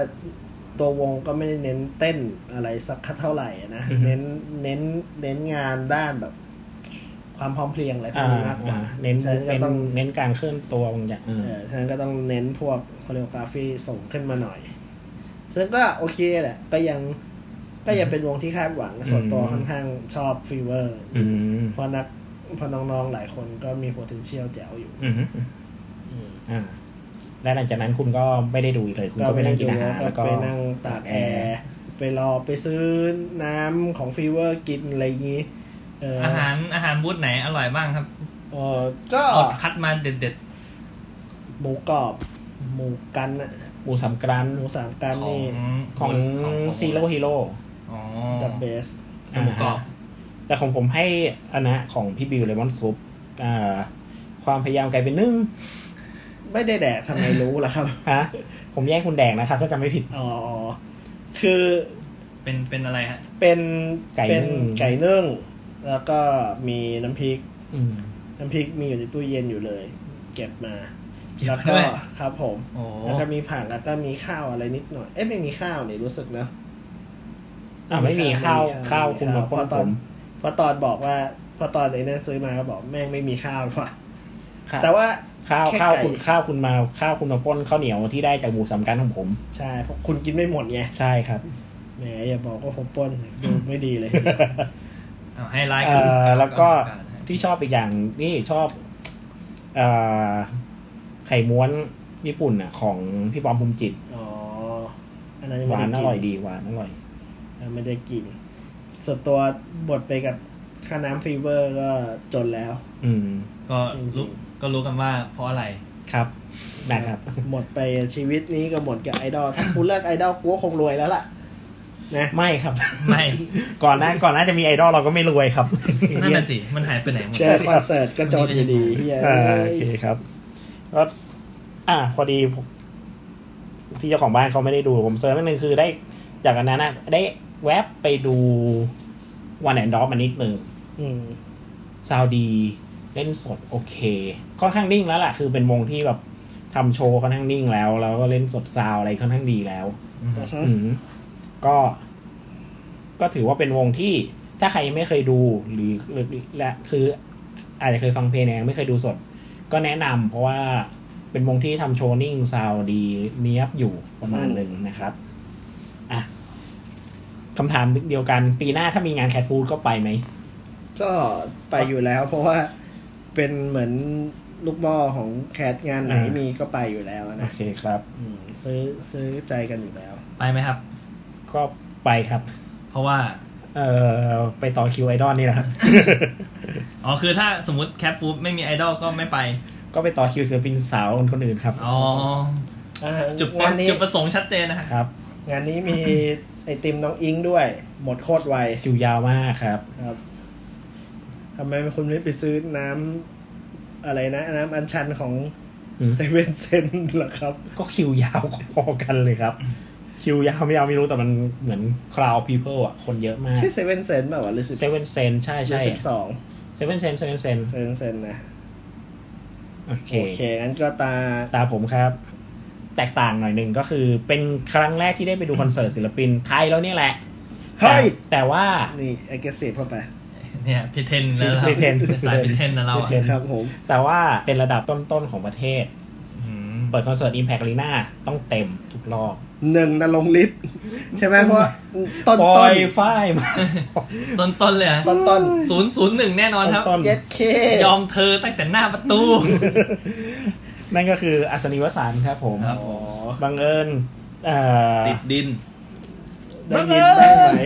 ตัววงก็ไม่ได้เน้นเต้นอะไรสักเท่าไหร่นะเน้นเน้นเน้นงานด้านแบบ ความพร้อมเพรียงอะไรพวกนี้อ่ามากกว่าอ่าเน้นฉะนั้นก็เน้นต้องเน้นการเคลื่อนตัวบางอย่างเออเออฉะนั้นก็ต้องเน้นพวก choreography ส่งขึ้นมาหน่อย ซึ่งก็โอเคแหละ ก็ยังก็ยังเป็นวงที่คาดหวังส่วนตัวค่อนข้างชอบฟีเวอร์อืมเพราะนักเพราะน้องๆหลายคนก็มี potential แจ๋วอยู่อือฮึอืมอ่าและหลังจากนั้นคุณก็ไม่ได้ดูอีกเลย คุณก็ไปนั่งกินอาหารก็แล้วก็ไปนั่งตากแอร์ไปรอไปซื้อน้ำของฟีเวอร์กินอะไรอย่างนี้เอออาหารอาหารบูธไหนอร่อยบ้างครับเออก็เอาคัดมาเด็ดหมูกรอบ หมูกันอะหมูสามกรันหมูสามกันๆของนี่ของซีโร่ฮีโร่ อ๋อ the best หมูกรอบ แต่ของผมให้อันนะของพี่บิวเลมอนซุปอ่าความพยายามกลายเป็นนึ่งไม่ได้แดกทำไมรู้ล่ะครับฮะผมแย่งคุณแดกนะครับถ้าจำไม่ผิด อ๋อ คือเป็นเป็นอะไรฮะ เป็นไก่เป็นนึ่งไก่นึ่งแล้วก็มีน้ำพริกอืมน้ำพริกมีอยู่ในตู้เย็นอยู่เลย เก็บมาเก็บแล้วมาก็ด้วยครับผมโอ้แล้วก็มีผักแล้วก็มีข้าวอะไรนิดหน่อย เอ๊ะไม่มีข้าวนี่รู้สึกนะอ่าไม่มีข้าวไม่มีข้าวคุณมาเพป้อนราะตผอนม เพราะตอนบอกว่าพอตอนไอ้นั่นซื้อมาก็บอกแม่งไม่มีข้าวหรอครับแต่ว่าข้าวแค่ข้าวไก่คุณข้าวคุณมาข้าวคุณมาป้นข้าวเหนียวที่ได้จากหมูสามกันของผม ใช่เพราะคุณกินไม่หมดไงใช่ครับแหมอย่าบอกว่าผมปล้นดูไม่ดีเลยเอาให้ไลค์เอ่อแล้วก็ารให้ที่ชอบอีกอย่างนี่ชอบเอ่อไข่ม้วนญี่ปุ่นอะ ของพี่ปอมภูมิจิตอ๋ออันนั้นยังหไม่วานได้อกินร่อยดีหวานอร่อยยังไม่ได้กิน ส่วนตัวบดไปกับค่าน้ำฟีเวอร์ก็จนแล้ว อืม ก็จริงๆรู้ก็รู้กันว่าเพราะอะไรครับนะครับ หมดไปชีวิตนี้ก็หมดกับไอดอลถ้ากูเลิกไอดอลกูก็คงรวยแล้วล่ะนะไม่ครับ ไม่ ก่อนหน้าก่อนหน้าจะมีไอดอลเราก็ไม่รวยครับ นั่นน่ะสิ มันหายไปไหนหมดเจอคอนเสิร์ตก็จนอยู่ดีเฮียอ่าโอเคครับก็อ่าพอดีผมพี่เจ้าของบ้านเขาไม่ได้ดูผม search นิดนึงคือได้จากอันนั้นนะได้ แวบไปดูวันแอนดอฟมานิดนึงอืมซาวดีเล่นสดโอเค ค่อนข้างนิ่งแล้วแหละคือเป็นวงที่แบบทำโชว์ค่อนข้างนิ่งแล้ว แล้วก็เล่นสดซาวอะไรค่อนข้างดีแล้วอืมอ่าฮะอืมก็ก็ถือว่าเป็นวงที่ถ้าใครยังไม่เคยดูหรือหรือและคืออาจจะเคยฟังเพลงเนี่ยยังไม่เคยดูสด ก็แนะนำเพราะว่าเป็นวงที่ทำโชว์นิ่งซาวดีเนียบอยู่ประมาณหนึ่งนะครับอะ คำถามเดียวกัน ปีหน้าถ้ามีงานแคทฟูดก็ไปไหม ก็ไปอยู่แล้ว เพราะว่าเป็นเหมือนลูกบอของแคทงานไหนอ่ามีมีก็ไปอยู่แล้วโอนะเคครับอืมซื้อซื้อใจกันอยู่แล้ว ไปไหมครับ ก็ไปครับ เพราะว่า เอ่อไปต่อคิวไอดอลนี่นะครับ อ๋อ คือถ้าสมมติแคทฟูดไม่มีไอดอลก็ไม่ไป ก็ไปต่อคิวศิลปินสาวคนอื่นครับ อ๋ออ่าจุดงานนี้จุดประสงค์ชัดเจนนะฮะครับ งานนี้มี ไอติมน้องอิงด้วย หมดโคตรไวคิวยาวมากครับ ครับทำไมคุณไม่ไปซื้อน้ำอะไรนะ น้ำอัญชันของอืมเซเว่นเซนหรอครับ ก็คิวยาวพอกันเลยครับ คิวยาวไม่ยาวไม่รู้แต่มันเหมือน crowd people อะ คนเยอะมาก ใช่เซเว่นเซนแบบว่าวะหรือสิบ seven cent ใช่ใช่สิบสอง seven cent seven cent เซเว่นเซนนะ โอเค โอเคงั้นก็ตาตาผมครับ แตกต่างหน่อยหนึ่งก็คือเป็นครั้งแรกที่ได้ไปดูคอนเสิร์ตศิลปินไทยแล้วเนี่ยแหละเฮ้ยแต่แต่ว่านี่ไอเกสีเข้าไปเนี่ยพิเทนแล้วเรา Pretend สายพิเทนนะเราอะ Pretend ครับผมแต่ว่าเป็นระดับต้นๆของประเทศอืมเปิดคอนเสิร์ต Impact Arena ต้องเต็มทุกรอบหนึ่งนรงค์ฤทธิ์ใช่ไหมเพราะว่าต้นปต้อนยฝ้ายมาต้นต้นๆเลยอะต้นต้นศูนย์ศูนย์หนึ่งแน่นอนครับต้นเย็ดเคยอมเธอตั้งแต่หน้าประตู นั่นก็คืออัศนีวสันต์ครับผมครับอ๋อบังเอิญเอ่อติดดินได้ยินได้ไหม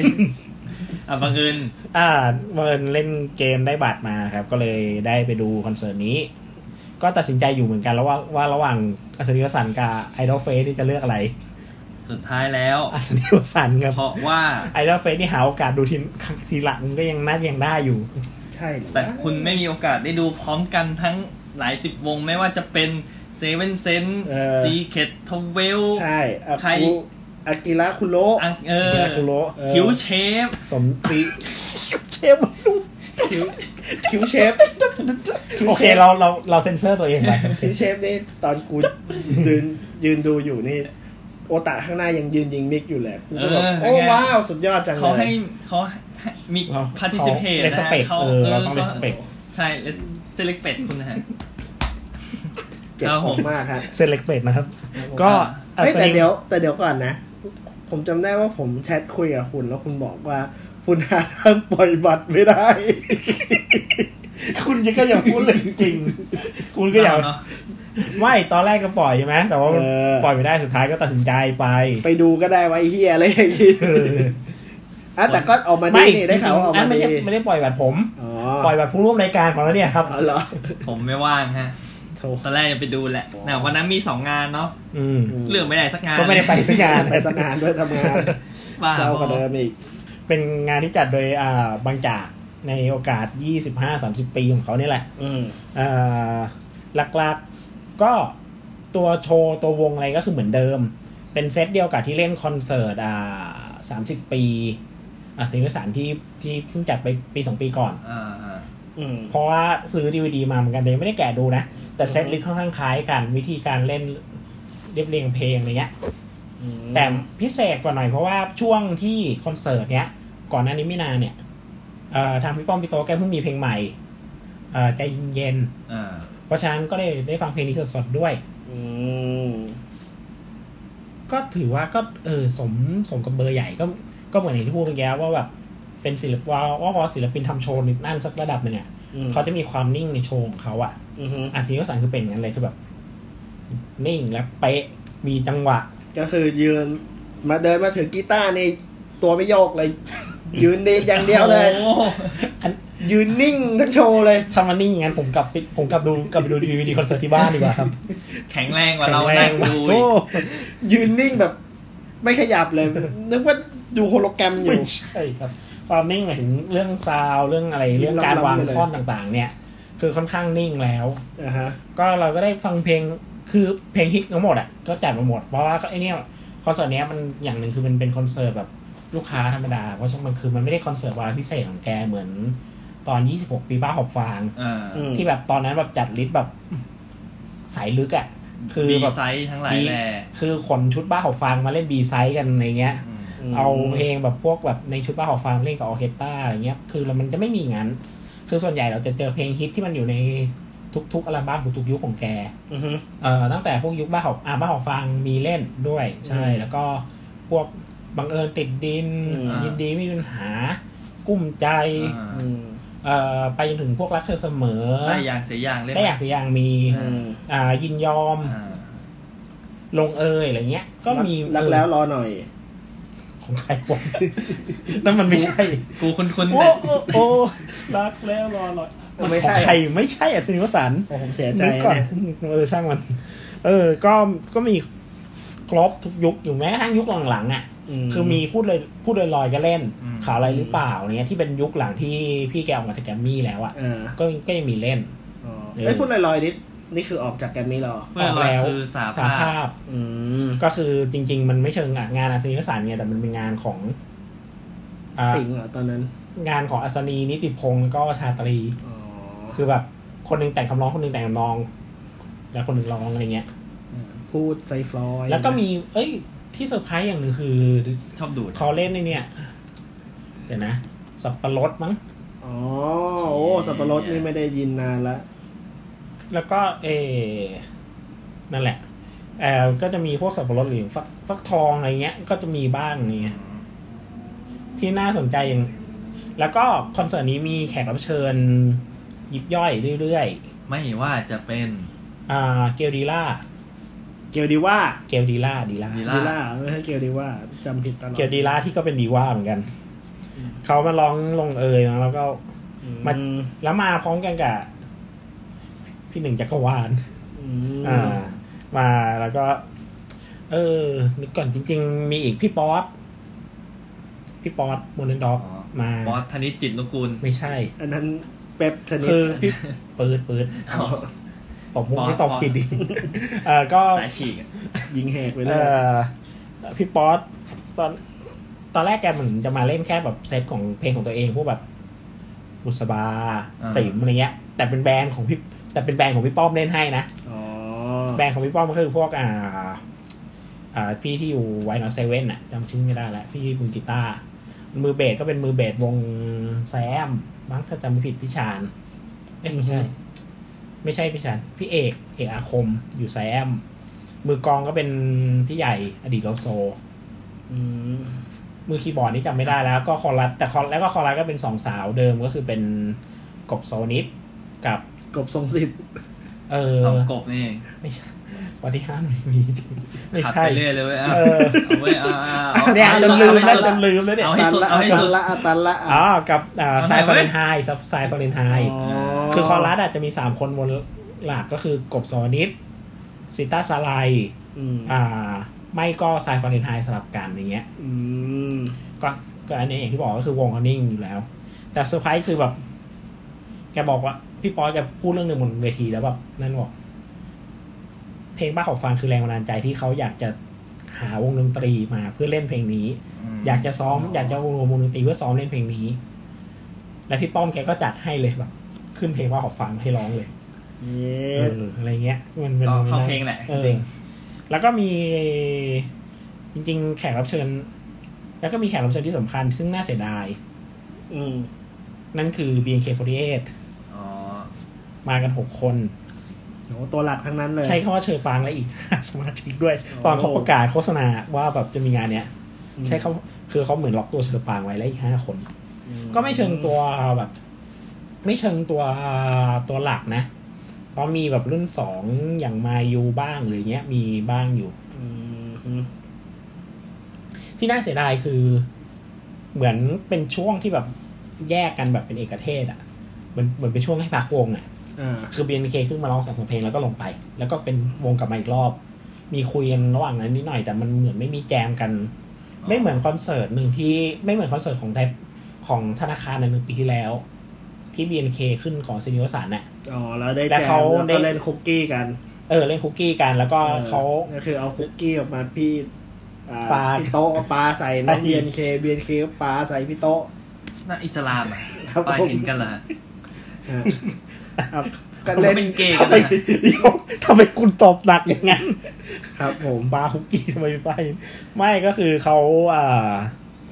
อะบังเอิญอ่าบังเอิญเล่นเกมได้บัตรมาครับ ก็เลยได้ไปดูคอนเสิร์ตนี้ ก็ตัดสินใจอยู่เหมือนกันแล้วว่าว่าระหว่างอัศนีวสันต์กับไอดอลเฟสที่จะเลือกอะไรสุดท้ายแล้ว อัศนีวสันต์ครับเพราะว่า ไอดอลเฟสที่หาโอกาสดูทีทีหลังก็ยังน่าจะยังได้อยู่ ใช่เหรอแต่คุณไม่มีโอกาสได้ดูพร้อมกันทั้งหลายสิบวงไม่ว่าจะเป็น เซเว่นเซนซีเคททเวล ใช่อาใครกุอากิระคุโระเอออากุโระเออคิวเชฟ สมตีเชฟมันดูคิวคิวเชฟคิวโอเชเคฟเราเราเราเซ็นเซอร์ตัวเองไปคิวเชฟนี่ตอนกูยืนยืนดูอยู่นี่ โอตะข้างหน้ายังยืนยิงมิกอยู่เลยกูก็แบบเออโอ้ไงว้าว สุดยอดจังเขาเลให้ยเขาให้มีเรา participate เขานะ respect เขาเออเราต้องข respect ใช่ select คุณนะฮะ เจ็บครับขผองมมากฮะเซเลกเ t นะครับ ก็เฮ้ยอัศแต่นีเดี๋ยว แต่เดี๋ยวก่อนนะ ผมจำได้ว่าผมแชทคุยกับคุณ แล้วคุณบอกว่า คุณหาทางปล่อยบัตรไม่ได้ คุณยังก็อย่าพูดเลยจริง คุณก็อย่าเนาะไม่ตอนแรกก็ปล่อยใช่ไหมแต่ว่ามันเออปล่อยไม่ได้สุดท้ายก็ตัดสินใจไป ไปดูก็ได้ไว้เฮียอะไรอย่างงี้เอออะแต่ก็ออกมาดีไม่นี่ได้ข่าวว่าออกจริมางๆไม่ดีได้ไม่ได้ปล่อยบัตรผมอ๋อปล่อยบัตรผู้ร่วมรายการของเราเนี่ยครับอ๋อเหรอผมไม่ว่างฮะโถ ตอนแรกจะไปดูแหละแต่วันนั้นมีสองงานเนาะอืมเลือกไม่ได้สักงานก็ไม่ได้ไปทุกงานไปสนานด้วยทำงานบ้าเศร้ากว่าเดิมอีกเป็นงานที่จัดโดยอ่าบางจากในโอกาส 25-30 ปีของเขาเนี่ยแหละอืมอ่าหลักๆก็ตัวโชว์ตัววงอะไรก็คือเหมือนเดิม เป็นเซตเดียวกับที่เล่นคอนเสิร์ตอ่าสามสิบปี อ่าสิงห์สารที่ที่เพิ่งจัดไปปีสองปีก่อนอ่าฮะอืมเพราะว่าซื้อดีวดีมาเหมือนกันเลยไม่ได้แกะดูนะ แต่ setlist ค่อนข้างคล้ายกัน วิธีการเล่นเรียบเรียงเพลงอะไรเงี้ยแต่พิเศษกว่าหน่อยเพราะว่าช่วงที่คอนเสิร์ตเนี้ย ก่อนหน้านี้ไม่นานเนี่ยเอ่อทางพี่ป้อมพี่โตแกเพิ่งมีเพลงใหม่เอ่อใจเย็นอ่าๆเพราะฉะนั้นก็ได้ได้ฟังเพลงนี้สดๆด้วยอืมก็ถือว่าก็เออสมสมกับเบอร์ใหญ่ก็ก็เหมือนอย่างที่พูดเมื่อกี้ว่าแบบเป็นศิลปว่าว่าพอศิลปินทำโชว์นั่นสักระดับหนึ่งอะอืมเขาจะมีความนิ่งในโชว์ของเขาอะ อือฮึอัศนีวสันต์คือเป็นอย่างนั้นเลยคือแบบนิ่งและเป๊ะมีจังหวะ ก็คือยืนมาเดินมาถือกีตาร์นี่ตัวไม่โยกเลย ยืนเด่นอย่างเดียวเลยโอ้โหอันยืนนิ่งทั้งโชว์เลยถ้ามันนิ่งอย่างนั้นผมกลับไปผมกลับดูกลับไปดูดีวีดีคอนเสิร์ตที่บ้านดีกว่าครับ แข็งแรงกว่าเราแข็งแรนั่งดูโอ้อีกยืนนิ่งแบบ ไม่ขยับเลย นึกว่าดูโฮโลแกรมอไม่ใช่ครับ ความนิ่งหมายถึงเรื่อง sound เรื่องอะไรเรื่องการวางล้ำๆไปเลยท่อนต่าง ๆ เนี่ย คือค่อนข้างนิ่งแล้วอ่าฮะก็เราก็ได้ฟังเพลงคือเพลงฮิตทั้งหมดอะก็จัดมาหมด เพราะว่าไอ้เนี่ยคอนเสิร์ตเนี้ยมันอย่างหนึ่งคือมันเป็นคอนเสิร์ตแบบลูกค้าธรรมดา เพราะฉะนั้นมันคือมันไม่ได้คอนเสิร์ตวาระพิเศษของแกเหมือน ตอน 26 ปีบ้าหอบฟางอ่าอืมที่แบบตอนนั้นแบบจัด list แบบสายลึกอะคือ B แบบ side ทั้งหลายบีแหล่คือขนชุดบ้าหอบฟางมาเล่น B-side กันในเงี้ยอืมมเอาเพลงแบบพวกแบบในชุดบ้าหอบฟางเล่นกับออร์เคสตราอะไรเงี้ย คือเรามันจะไม่มีงั้น คือส่วนใหญ่เราจะเจอเพลงฮิตที่มันอยู่ในทุกๆอัลบั้มทุกๆยุคของแกอือฮึเอ่อตั้งแต่พวกยุคบ้าหอบอ่าบ้าหอบฟางมีเล่นด้วย ใช่อืมแล้วก็พวกบังเอิญติดดินอืมยินดีไม่มีปัญหา กลุ้มใจอ่าอืมเอ่อไปจนถึงพวกรักเธอเสมอได้อย่างเสียอย่างเล่นได้อยากเสียอย่างมีอืมอ่ายินยอมอ่าลงเอยอะไรเงี้ย ก็มีรักแล้วรอหน่อย ของใครวะนั่นมันไม่ใช่กูคุ้นๆโอ้แต่โอ้โอ้รักแล้วรอหน่อยมันไม่ใช่ของใครไม่ใช่อัศนีวสันต์โอ้ผมเสียใจนึกก่อนเนี่ยเออช่างมัน เออ ก็ก็มีครบทุกยุคอยู่แม้กระทั่งยุคหลังๆอะคือมีพูดเลยพูดลอยๆก็เล่น ข่าวอะไรหรือเปล่าเนี้ยที่เป็นยุคหลังที่พี่แกออกมาจากแกรมมี่แล้วอะอ่าก็ก็ยังมีเล่นอ๋อเออเอ้ยพูดลอยๆนิด นี่คือออกจากแกรมมี่เหรอเพื่อนเราคือสาสาภาภาพพอืม ก็คือจริง ๆ มันไม่เชิงงานอาศนีวสันต์ไงแต่มันเป็นงานของอ่าสิงห์เหรอตอนนั้น งานของอัศนีนิติพงศ์แล้วก็ชาตรี อ๋อคือแบบคนหนึงแต่งคำร้องคนหนึงแต่งคำนอง แล้วคนหนึงร้องอะไรเงี้ย พูดไซฟลอยแล้วก็มี เอ้ย ที่เซอร์ไพรส์อย่างหนึ่งคือชอบดูดเขาเล่นในเนี่ยเดี๋ยวนะ สับปะรดมั้ง อ๋อ โอ้สับปะรดนี่ไม่ได้ยินนานละ แล้วก็เออนั่นแหละเออก็จะมีพวกสับปะรดหรือฟักฟักทองอะไรเงี้ย ก็จะมีบ้างอย่างเงี้ยที่น่าสนใจอย่างแล้วก็คอนเสิร์ตนี้มีแขกรับเชิญ ยิบย่อยเรื่อยไม่ว่าจะเป็นๆอ่าเกลดีล่าเกียวดีว่าเกลดีล่าดีล่าดีดีล่าไม่ใช่เกียวดีว่าจำผิดตลอดเกียวดีล่าที่ก็เป็นดีว่าเหมือนกัน เขามาร้องลงเอยมาแล้วก็มาอืมแล้วมาพร้อมกันกับ พี่หนึ่งจักรวาลอืมอ่า มาแล้วก็ เออนึกก่อนจริง ๆ มีอีกพี่ป๊อตพี่ป๊อตโมเดนด็อกอ๋อมาบอสธนิตจิตนุกูล ไม่ใช่ อันนั้นเป๊ปชนิดคือพี่เปิดเปิดตบมุกไม่ตบผิดดิเออก็สายฉีกอะยิงแหกไปเลเอยอพี่ป๊อตตอนตอนแรกแกเหมือนจะมาเล่นแค่แบบเซตของเพลงของตัวเองพวกแบบบุษบาอ่าติ๋มอะไรเงี้ย แต่เป็นแบรนด์ของพี่ แต่เป็นแบรนด์ของพี่ป้อมเล่นให้นะอ๋อแบรนด์ของพี่ป้อมก็คือพวกอ่าอ่าพี่ที่อยู่ไวนอเซเว่นอะจำชื่อไม่ได้แล้วพี่มือกีตาร์มือเบสก็เป็นมือเบสวงแซมบ้างถ้าจำไม่ผิดพี่ชานเอ้ยไม่ใช่ ไม่ใช่พี่ชานพี่เอก เอกอาคมอยู่แซมมือกลองก็เป็นพี่ใหญ่อดีตโลโซอืมมือคีย์บอร์ดนี่จำไม่ได้แล้ว ก็คอรัสแต่คอแล้วก็คอรัสก็เป็นสองสาวเดิมก็คือเป็นกบโซนิดกับ กบทรงสิบเออสองกบนี่เองไม่ใช่ปฏิหารไม่มีจริงไม่ขัดใช่ ไปเรื่อยเลยเว้ยเอาเออ เอาเว้ยเอาเอาเอาเนี่ยอาจให้นสุดลืมเอาแล้วให้สุดจนลืมแล้วเนี่ยเอาให้ตันสุดละเอาให้ตัสุนด ละอะตันละอ๋ออะกับอ่าเอาทรายไหนฟอเว้เรยนไฮน์ทรายฟอเรนไฮน์อ๋อคือคอรัสอาจจะมีสามคนบนหลักก็คือกบโซนิดซิต้าซาไลอืมอ่า ไม่ก็ทรายฟอเรนไฮน์สลับกันอย่างเงี้ย อืมก็ก็อันนี้อย่างที่บอกก็คือวงเขานิ่งอยู่แล้ว แต่เซอร์ไพรส์คือแบบ แกบอกว่า พี่ป๊อตแกพูดเรื่องหนึ่งบนเวทีแล้วแบบนั่นบอกเพลงบ้าของฟังคือแรงบันดาลใจที่เขาอยากจะหาวงดนตรีมาเพื่อเล่นเพลงนี้มอยากจะซ้อม อยากจะวงวงดนตรีเพื่อซ้อมเล่นเพลงนี้ และพี่ป้อมแกก็จัดให้เลยแบบขึ้นเพลงบ้าของฟังให้ร้องเลยเย้เอออะไรเงี้ย มันเป็นก็เข้าเพลงแหละออจริงแล้วก็มีจริง ๆ แขกรับเชิญ แล้วก็มีแขกรับเชิญที่สำคัญ ซึ่งน่าเสียดายอืมนั่นคือ BNK48 อ๋อ มากันหกคนโหตัวหลักทั้งนั้นเลย ใช้คำว่าเชอปางและอีกสมาชิกด้วยโอ้ตอนเขาประกาศโฆษณาว่าแบบจะมีงานเนี้ยใช้เขาคือเขาเหมือนล็อกตัวเชอปางไว้แล้วอีกห้าคนอืก็ไม่เชิงตัวแบบ ไม่เชิงตัวตัวหลักนะเพราะมีแบบรุ่นสองอย่างมายูบ้างหรือเงี้ย มีบ้างอยู่อืมอืมที่น่าเสียดายคือเหมือนเป็นช่วงที่แบบแยกกันแบบเป็นเอกเทศ อะ เหมือนเหมือนเป็นช่วงให้พักวงอะ อ่าคือ BNK ขึ้นมาร้องสองสามเพลงแล้วก็ลงไป แล้วก็เป็นวงกลับมาอีกรอบ มีคุยกันระหว่างนั้นนิดหน่อยแต่มันเหมือนไม่มีแจมกัน ไม่เหมือนคอนเสิร์ตหนึ่งที่ไม่เหมือนคอนเสิร์ตของไทยของธนาคารในหนึ่งปีที่แล้ว ที่ BNK ขึ้นของซินิวสันน่ะอ๋อแล้วได้แล้วแจมเขาแล้วได้ก็เล่นคุกกี้กัน เออเล่นคุกกี้กัน แล้วก็เขาก็คือเอาคุกกี้ออกมาพี่อ่าปาพี่โต๊ะเอาปลาใส่น้องใช่เบียนเคเบียนเคก็ปลาใส่พี่โต๊ะน่าอิสลามอะครับไปผมเห็นกันเหรออะครับ ก็เขาเล่นเป็นเกย์ทำกันไมนะเดี๋ยวทำไมคุณตอบหนักอย่างนั้น ครับ ผมบาร์คุกกี้ทำไมไม่ไป ไม่ก็คือเขาอ่า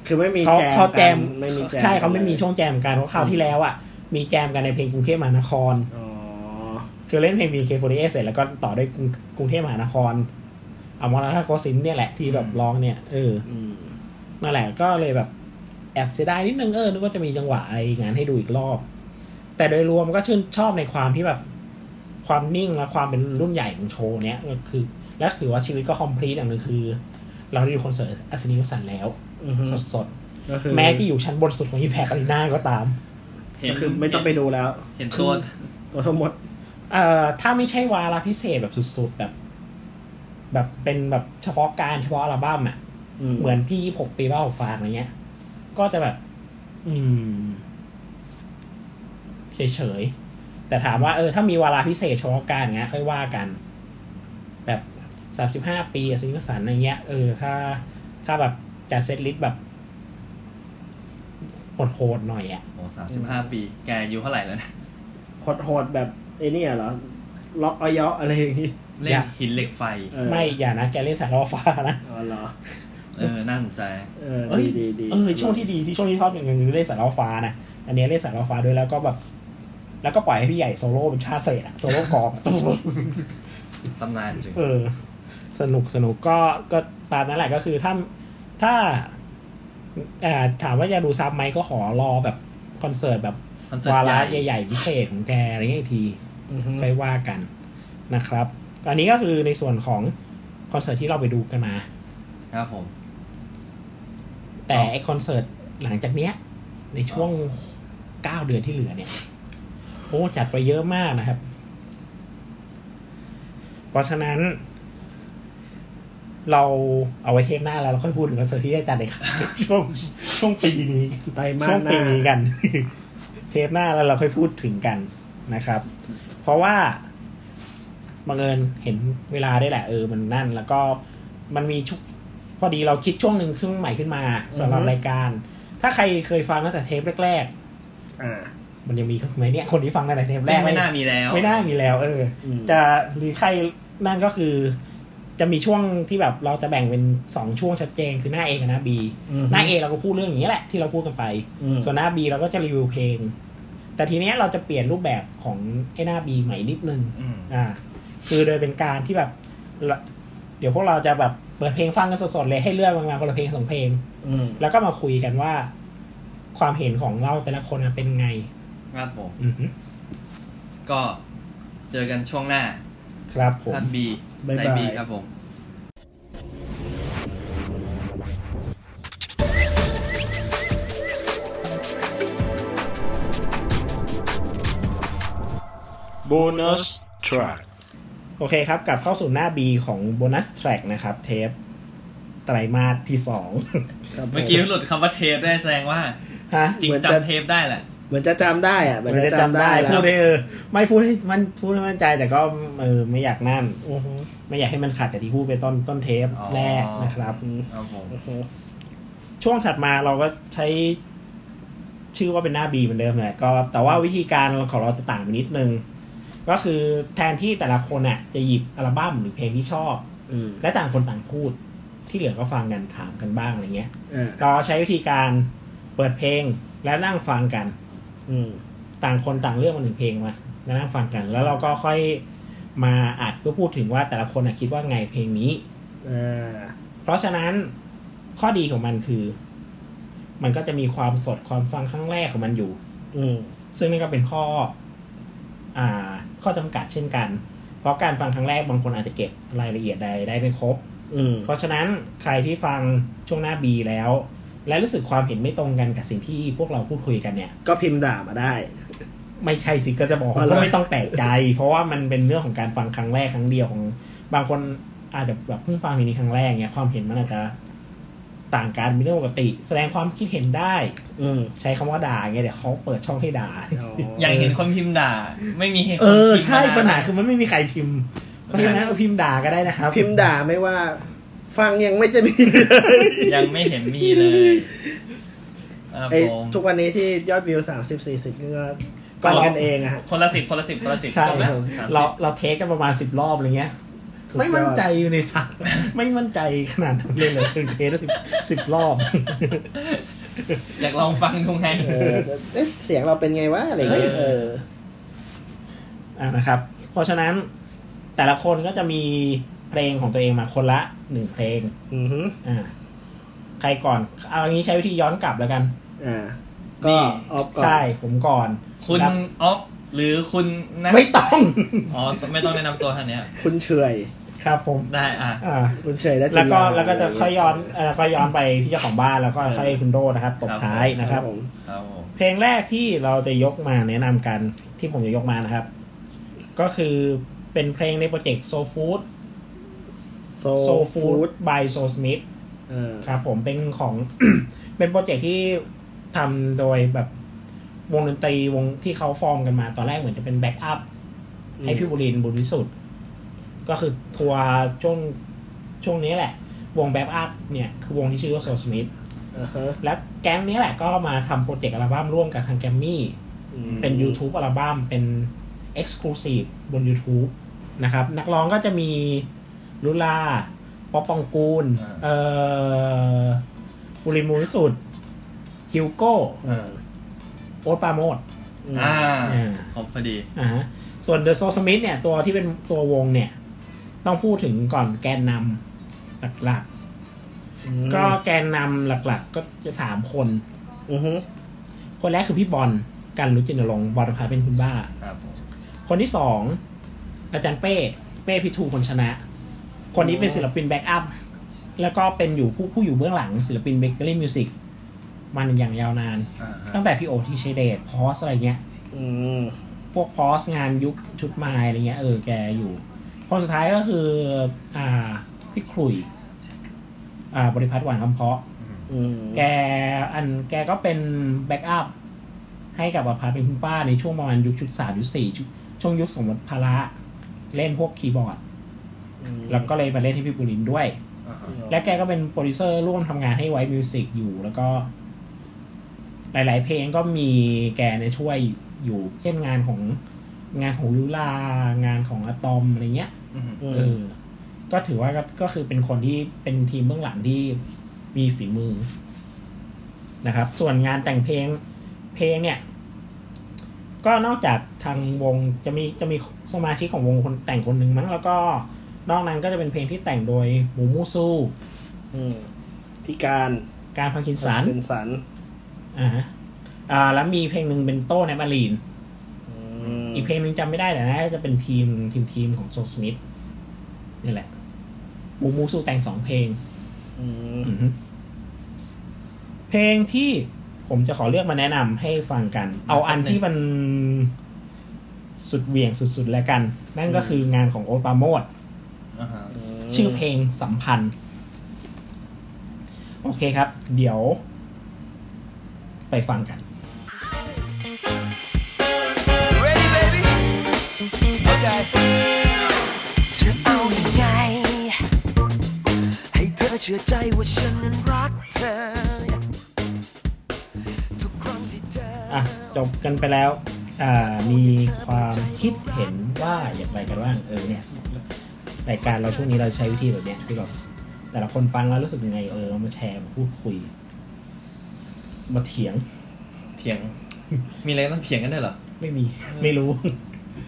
คือไม่มีเขาแจมเขาแจมกันไม่มีแจมใช่เขาไม่มีกันลยช่วงแจมกันเพราะคราวที่แล้วอะ มีแจมกันในเพลงกรุงเทพมหานครอ๋อคือเล่นเพลง BK48 เสร็จแล้วก็ต่อด้วยกรุงกรุงเทพมหานครเอามาแล้วถ้าโกสินเนี่ยแหละที่แบบร้องเนี่ยเอออืมนั่นแหละก็เลยแบบแอบเสียดายนิดนึงเออนึกว่าจะมีจังหวะอะไรงานให้ดูอีกรอบ แต่โดยรวมก็ชื่นชอบในความที่แบบความนิ่งและความเป็นรุ่นใหญ่ของโชว์เนี้ยก็คือ และถือว่าชีวิตก็คอมพลีทอย่างหนึ่งคือ เราได้ดูคอนเสิร์ตอัศนีวสันต์แล้วอือฮึสดก็คือๆแม้จะอยู่ชั้นบนสุดของอีแพคอารีนาก็ตาม เห็นก็คือไม่ต้องไปดูแล้ว เห็นตัวตัวทั้งหมด เอ่อถ้าไม่ใช่วาระพิเศษแบบสุดๆแบบ แบบเป็นแบบเฉพาะการเฉพาะอัลบั้มอะอืมเหมือนที่หกปีบ้าหกฟางอะไรเงี้ย ก็จะแบบ อืม เฉยๆ แต่ถามว่าเออถ้ามีวาระพิเศษเฉพาะการอย่างเงี้ยค่อยว่ากัน แบบสามสิบห้าปีอสิงห์สันอะไรเงี้ยเออถ้าถ้าแบบจัดเซตลิสต์แบบโหดๆหน่อยอะโอ้สามสิบห้าปี แกอายุเท่าไหร่แล้วนะโหดๆแบบไอ้เนี่ยเหรอ ล็อกออยะอะไรอย่างงี้ เล่นหินเหล็กไฟเออไม่ อย่านะ แกเล่นสายล่อฟ้านะ อ๋อเหรอ เออ น่าสนใจ เออเอ้ยดีดีดีเออ ช่วงที่ดีที่ช่วงที่ชอบอย่างหนึงคือเล่นสายล่อฟ้านะ อันนี้เล่นสายล่อฟ้าด้วยแล้วก็แบบ แล้วก็ปล่อยให้พี่ใหญ่โซโล่เป็นชาติเศษอะโซโล่กองตำนานจริงเออ สนุกสนุกก็ก็ตามนั้นแหละก็คือถ้าถ้าอ่าถามว่าจะดูซ้ำไหมก็ขอรอแบบคอนเสิร์ตแบบคอนเสิร์ตวาระใหญ่ใหญ่ๆพิเศษของแกอะไรเงี้ยอีกทีอือฮึค่อยว่ากันนะครับ อันนี้ก็คือในส่วนของคอนเสิร์ตที่เราไปดูกันมา ครับผม แต่ไอคอนเสิร์ตหลังจากเนี้ย ในช่วงเก้าเดือนที่เหลือเนี่ยโอ้จัดไปเยอะมากนะครับ เพราะฉะนั้น เราเอาไว้เทปหน้าแล้วเราค่อยพูดถึงคอนเสิร์ตที่จะจัดในช่วงช่วงปีนี้ไตรมาช่วสงหน้าปีนี้กัน เทปหน้าแล้วเราค่อยพูดถึงกันนะครับ เพราะว่าบังเอิญเห็นเวลาได้แหละเออมันนั่น แล้วก็มันมีชุกพอดีเราคิดช่วงหนึ่งช่วงใหม่ขึ้นมาสำหรับรายการ ถ้าใครเคยฟังตั้งแต่เทปแรกอ่าๆ มันยังมีไหมเนี่ยคนที่ฟังในเทปแรซึ่กงไม่น่ามีแล้ว ไม่น่ามีแล้ว เอออมจะหรือใครนั่นก็คือ จะมีช่วงที่แบบเราจะแบ่งเป็นสองช่วงชัดเจนคือหน้า A กับหน้า B อืมหน้า A เราก็พูดเรื่องอย่างนี้ยแหละที่เราพูดกันไปอืมส่วนหน้า B เราก็จะรีวิวเพลง แต่ทีเนี้ยเราจะเปลี่ยนรูปแบบของไอ้หน้า B ใหม่นิดนึงอืมอ่า คือโดยเป็นการที่แบบละเดี๋ยวพวกเราจะแบบเปิดเพลงฟังกันสดๆเลยให้เลือกมาคนละเพลงสองเพลงอืมแล้วก็มาคุยกันว่า ความเห็นของเราแต่ละคนน่ะเป็นไง ครับผมอือฮึก็เจอกันช่วงหน้าครับผม ท่านบีบ๊ายใส่บายบีครับผม Bonus track. โอเคครับ กลับเข้าสู่หน้า B ของโบนัสแทร็กนะครับ เทปไตรมาสที่สอง ครับเมื่อกี้หลุดคำว่าเทปได้แสดงว่า ฮะ จริงเหมือนจะ จำเทปได้แหละเห มือนจะจำได้อะเหมือนมันจะจะจำจำได้ได้แล้พูวดได้เออไม่พูดให้มันพูดให้มั่นใจแต่ก็เออไม่อยากนั่นอือฮึไม่อยากให้มันขัดกับที่พูดไปต้นต้นเทปอ๋อแรกนะครับครับผมอือฮึช่วงถัดมาเราก็ใช้ชื่อว่าเป็นหน้า B เหมือนเดิมแหละก็แต่ว่าวิธีการของเราจะต่างไปนิดนึง ก็คือแทนที่แต่ละคนอะ จะหยิบอัลบั้มหรือเพลงที่ชอบอืมและต่างคนต่างพูด ที่เหลือก็ฟังกันถามกันบ้างอะไรเงี้ยอ่าเราใช้วิธีการเปิดเพลงแล้วนั่งฟังกัน อืม ต่างคนต่างเลือกมาหนึ่งเพลงมาแล้วนั่งฟังกัน แล้วเราก็ค่อยมาอัดเพื่อพูดถึงว่าแต่ละคนอะคิดว่าไงเพลงนี้อ่าเพราะฉะนั้นข้อดีของมันคือ มันก็จะมีความสดความฟังครั้งแรกของมันอยู่ อืมซึ่งนี่ก็เป็นข้อ อ่า ข้อจำกัดเช่นกัน เพราะการฟังครั้งแรกบางคนอาจจะเก็บรายละเอียดใดได้ไม่ครบ อืมเพราะฉะนั้นใครที่ฟังช่วงหน้า B แล้ว และรู้สึกความเห็นไม่ตรงกันกับสิ่งที่พวกเราพูดคุยกันเนี่ย ก็พิมพ์ด่ามาได้ ไม่ใช่สิก็จะบอกอ๋อเหรอว่าไม่ต้องแปลกใจ เพราะว่ามันเป็นเรื่องของการฟังครั้งแรกครั้งเดียวของ บางคนอาจจะแบบเพิ่งฟังเพลงนี้ครั้งแรกเนี่ยความเห็นมันอาจจะต่างกันเป็นเรื่องปกติ แสดงความคิดเห็นได้ อืมใช้คำว่าด่าไงเดี๋ยวเขาเปิดช่องให้ด่าอย่างเห็นคนพิมพ์ด่า ไม่มีให้คนเออพิมพ์ใช่มนนปัญหาคือมันไม่มีใครพิมพ์เพราะฉะนั้นเอาพิมพ์ด่าก็ได้นะครับพิมพ์ด่าไม่ว่า ฟังยังไม่จะมียังไม่เห็นมีเลยครับไอ้ผมทุกวันนี้ที่ยอดวิวสามสิบสี่สิบก็ก็กันเรากันเองอะฮะ คนละสิบคนละสิบคนละสิบใช่จบแล้วสามสิบเราเราเทสกันประมาณสิบรอบอะไรเงี้ย สุดยอด ไม่มั่นใจอยู่ในสามไม่มั่นใจขนาดนั้นเลยเลยคือเทสสิบสิบรอบ อยากลองฟังดูไง เออเอ๊ะเสียงเราเป็นไงวะอะไรเงี้ยเอเออออ่านะครับ เพราะฉะนั้นแต่ละคนก็จะมี เพลงของตัวเองมาคนละหนึ่งเพลงอือฮึอ่าใครก่อน เอาอันนี้ใช้วิธีย้อนกลับแล้วกัน อ่านี่ก็ออฟก่อนใช่ผมก่อน คุณรับ ออฟหรือคุณนะไม่ต้อง อ๋อไม่ต้องแนะนำตัวท่านเนี้ยคุณเฉยครับผม ได้อะ อ่า คุณเฉยและจุแล้วก็ฬาแล้วก็จะค่อยย้อนเอ่อแล้วก็ย้อนไปที่เจ้าของบ้านแล้วก็ค่อยคุณโดนะครับตบท้ายนะครับ ผมครับผมเพลงแรกที่เราจะยกมาแนะนำกันที่ผมจะยกมานะครับ ก็คือเป็นเพลงในโปรเจกต์ Soul Food Soul Food by Soul Smith อ่าครับผมเป็นของ เป็นโปรเจกต์ที่ทำโดยแบบวงดนตรีวงที่เขาฟอร์มกันมาตอนแรกเหมือนจะเป็น backup ให้พี่บุรินทร์บุญวิสุทธ์ก็คือทัวร์ช่วงช่วงนี้แหละ วง backup เนี่ย คือวงที่ชื่อว่า Soul Smith อ่าฮะและแก๊งนี้แหละก็มาทำโปรเจกต์อัลบั้มร่วมกับทางแกรมมี่ อืมเป็น YouTube อัลบั้มเป็น Exclusive บน YouTube นะครับ นักร้องก็จะมี ลุลาป๊อบปองกูลอ่าเอ่อบุรินทร์มูลวิสุทธ์ฮิวโก้อ่าโอ๊ตปราโมดอ่าอ่าครบพอดีอ่าฮะส่วน The Soul Smith เนี่ย ตัวที่เป็นตัววงเนี่ย ต้องพูดถึงก่อนแกนนำหลักอืมๆก็แกนนำหลักๆ ก็จะสามคนอือฮึคนแรกคือพี่บอลกันรุจินรงค์บอลพาเป็นคุณบ้าครับผมคนที่สองอาจารย์เป้ เป้พิทูคนชนะ คนนี้เป็นศิลปินแบ็กอัพแล้วก็เป็นอยู่ผู้ผู้อยู่เบื้องหลังศิลปินเบเกอรี่มิวสิกมันอย่างยาวนานอ่าฮะตั้งแต่พี่โอที่เชเดตพอสอะไรเงี้ยอืมพวกพอสงานยุคชุดไม้อะไรเงี้ยเออแกอยู่ คนสุดท้ายก็คือ อ่าพี่ขลุย อ่าบริพัตรหวานคำเพาะอืมแกอันแกก็เป็นแบ็กอัพให้กับอภาเป็นคุณป้าในช่วงประมาณยุคชุดสามยุคสี่ชุดช่วงยุคสมมติภาระ เล่นพวกคีย์บอร์ดอืม แล้วก็เลยมาเล่นให้พี่บุรินทร์ด้วยอ่าฮะและแกก็เป็นโปรดิวเซอร์ร่วมทำงานให้ไว t ์มิวสิกอยู่ แล้วก็ หลาย ๆ เพลงก็มีแกในยช่วยอยู่ เช่นงานของงานของวิลางานของอะตอมอะไรเงี้ยอืมอืมเออ ก็ถือว่าก็ก็คือเป็นคนที่เป็นทีมเบื้องหลังที่มีฝีมือนะครับ ส่วนงานแต่งเพลงเพลงเนี่ย ก็นอกจากทางวงจะมีจะมีสมาชิกของวงคนแต่งคนหนึ่งมั้งแล้วก็ นอกนั้นก็จะเป็นเพลงที่แต่งโดยหมูมูซูอืมพิการการพาคินสันเป็นสันอ่าฮะอ่า แล้วมีเพลงหนึ่งเป็นโต้ในมารีนอืมอีกเพลงหนึ่งจำไม่ได้แต่น่าจะเป็นทีมทีมทีมของโซสมิธนี่แหละหมูมูซูแต่งสองเพลงอืมอือฮึเพลงที่ผมจะขอเลือกมาแนะนำให้ฟังกัน เอาอันที่มันสุดเหวี่ยงสุดๆแล้วกัน นั่นก็คืองานของโอตปราโมดอ่าฮะ ชื่อเพลงสัมพันธ์ โอเคครับ เดี๋ยว ไปฟังกัน Ready, baby? Okay. จะเอาอยัางไง ให้เธอเชื่อใจว่าฉันนั้นรักเธอ ทุกครั้งที่เจออะ จบกันไปแล้ว อ่า มีความคิดเห็นว่าอย่างไรกันบ้างเออเนี่ย รายการเราช่วงนี้เราใช้วิธีแบบเนี้ยที่แบบแต่ละคนฟังแล้วรู้สึกยังไง เออมาแชร์มาพูดคุย มาเถียง เถียง มีอะไรต้องเถียงกันด้วยเหรอ ไม่มี ไม่รู้